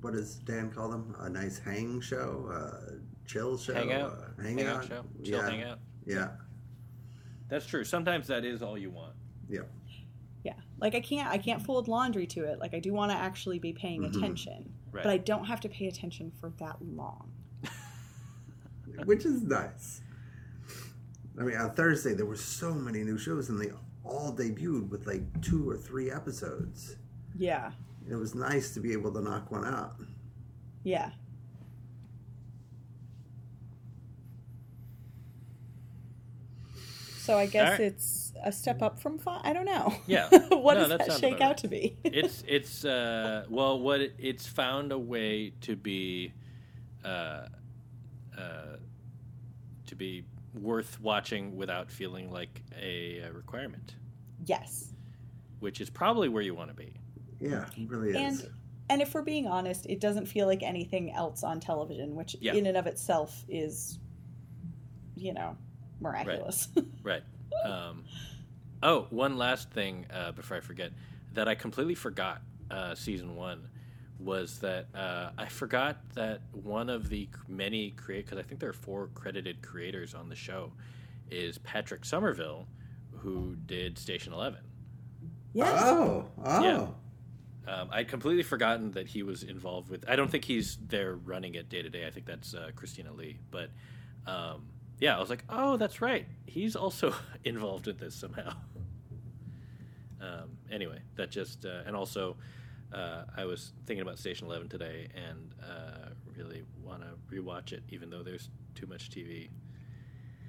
what does Dan call them? A nice hang show, uh, chill show, Hangout? uh, hangout, Hangout show, chill yeah, hangout. yeah, That's true. Sometimes that is all you want. yeah. Yeah. Like I can't I can't fold laundry to it. Like I do want to actually be paying Mhm. attention. Right. But I don't have to pay attention for that long. Which is nice. I mean, on Thursday there were so many new shows, and they all debuted with like two or three episodes. Yeah. It was nice to be able to knock one out. Yeah. So I guess Alright. it's a step up from five. I don't know. Yeah. what No, does that that shake out right. to be? it's it's uh well what it, it's found a way to be uh uh to be worth watching without feeling like a, uh requirement yes. which is probably where you want to be Yeah, it really is. And and if we're being honest, it doesn't feel like anything else on television, which Yeah. in and of itself is, you know, miraculous. right um oh one last thing uh before i forget that i completely forgot uh season one was that uh, I forgot that one of the many create because I think there are four credited creators on the show is Patrick Somerville, who did Station Eleven. yes. Oh, oh. Yeah. Um, I'd completely forgotten that he was involved with. I don't think he's there running it day to day. I think that's uh, Christina Lee. But um, yeah, I was like, oh, that's right. He's also involved in this somehow. Um, anyway, that just uh, and also uh, I was thinking about Station Eleven today and uh, really want to rewatch it, even though there's too much TV.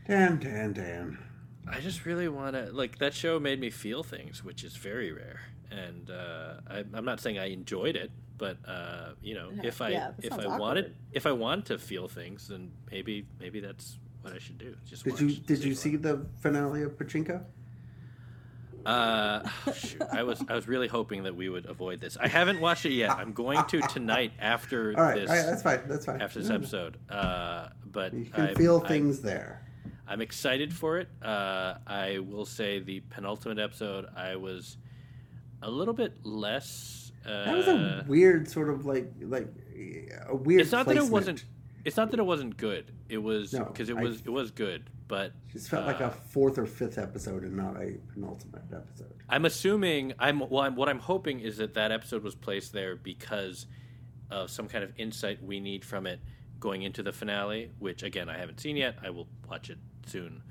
Damn, damn, damn. I just really want to like that show made me feel things, which is very rare. And uh, I, I'm not saying I enjoyed it, but uh, you know, if I yeah, if I sounds wanted if I want to feel things, then maybe maybe that's what I should do. Just Did watch you did you see the finale of Pachinko? Uh, shoot, I was I was really hoping that we would avoid this. I haven't watched it yet. I'm going to tonight after All right, this all right, that's fine. That's fine. after this No, no. episode. Uh, but You can I, feel I, things there. I'm excited for it. Uh, I will say the penultimate episode, I was a little bit less. Uh, That was a weird sort of like like a weird. it's not that it wasn't. It's not that it wasn't good. It was No, because it I- was it was good, but just felt like uh, a fourth or fifth episode and not a penultimate episode. I'm assuming I'm well. I'm, what I'm hoping is that that episode was placed there because of some kind of insight we need from it going into the finale. Which again, I haven't seen yet. I will watch it soon.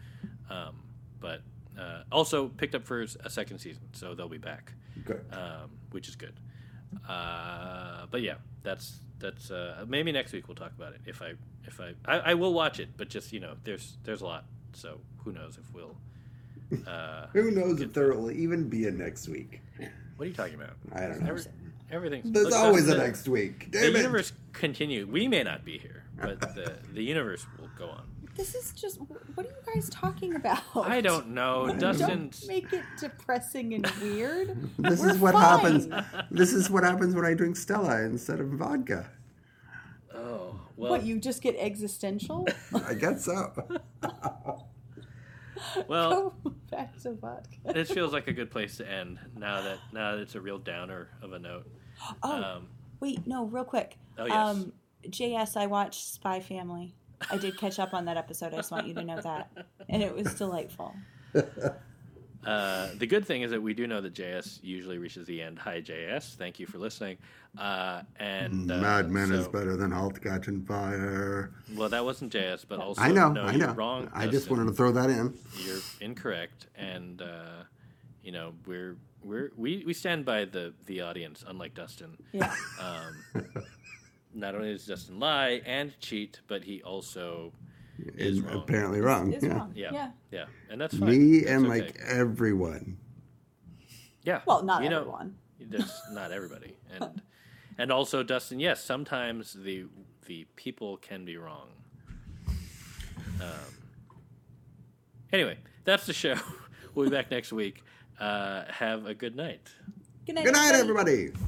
Um, but uh, also picked up for a second season, so they'll be back, Good. um, which is good. Uh, but yeah, that's that's uh, maybe next week we'll talk about it. If I if I, I I will watch it, but just you know, there's there's a lot, so who knows if we'll. Uh, Who knows if there will even be a next week? what are you talking about? I don't know. Every, everything's There's always the, a next week. The it. universe continue. We may not be here, but the the universe will go on. This is just what are you guys talking about? I don't know. Dustin. Don't make it depressing and weird. This We're is what fine. happens. This is what happens when I drink Stella instead of vodka. Oh well. What you just get existential? I guess so. well, Go back to vodka. this feels like a good place to end. Now that now that it's a real downer of a note. Oh, Um, wait, no, real quick. Oh, yes. Um, JS, I watched Spy Family. I did catch up on that episode. I just want you to know that, and it was delightful. uh, the good thing is that we do know that JS usually reaches the end. Hi, JS. Thank you for listening. Uh, and uh, Mad Men is better than Halt and Catch Fire. Well, that wasn't JS, but also I know, no, I know. wrong. I just wanted to throw that in. you're incorrect and uh, you know we're we're we, we stand by the the audience unlike dustin Yeah. um, not only does Dustin lie and cheat, but he also is is wrong. apparently wrong. Is yeah. wrong. Yeah, Yeah. yeah, and that's fine. Me That's and okay. like everyone. yeah. Well, not you know, everyone. There's not everybody, and and also Dustin. Yes, sometimes the the people can be wrong. Um. Anyway, that's the show. We'll be back next week. Uh, have a good night. Good night, Good night, everybody. everybody.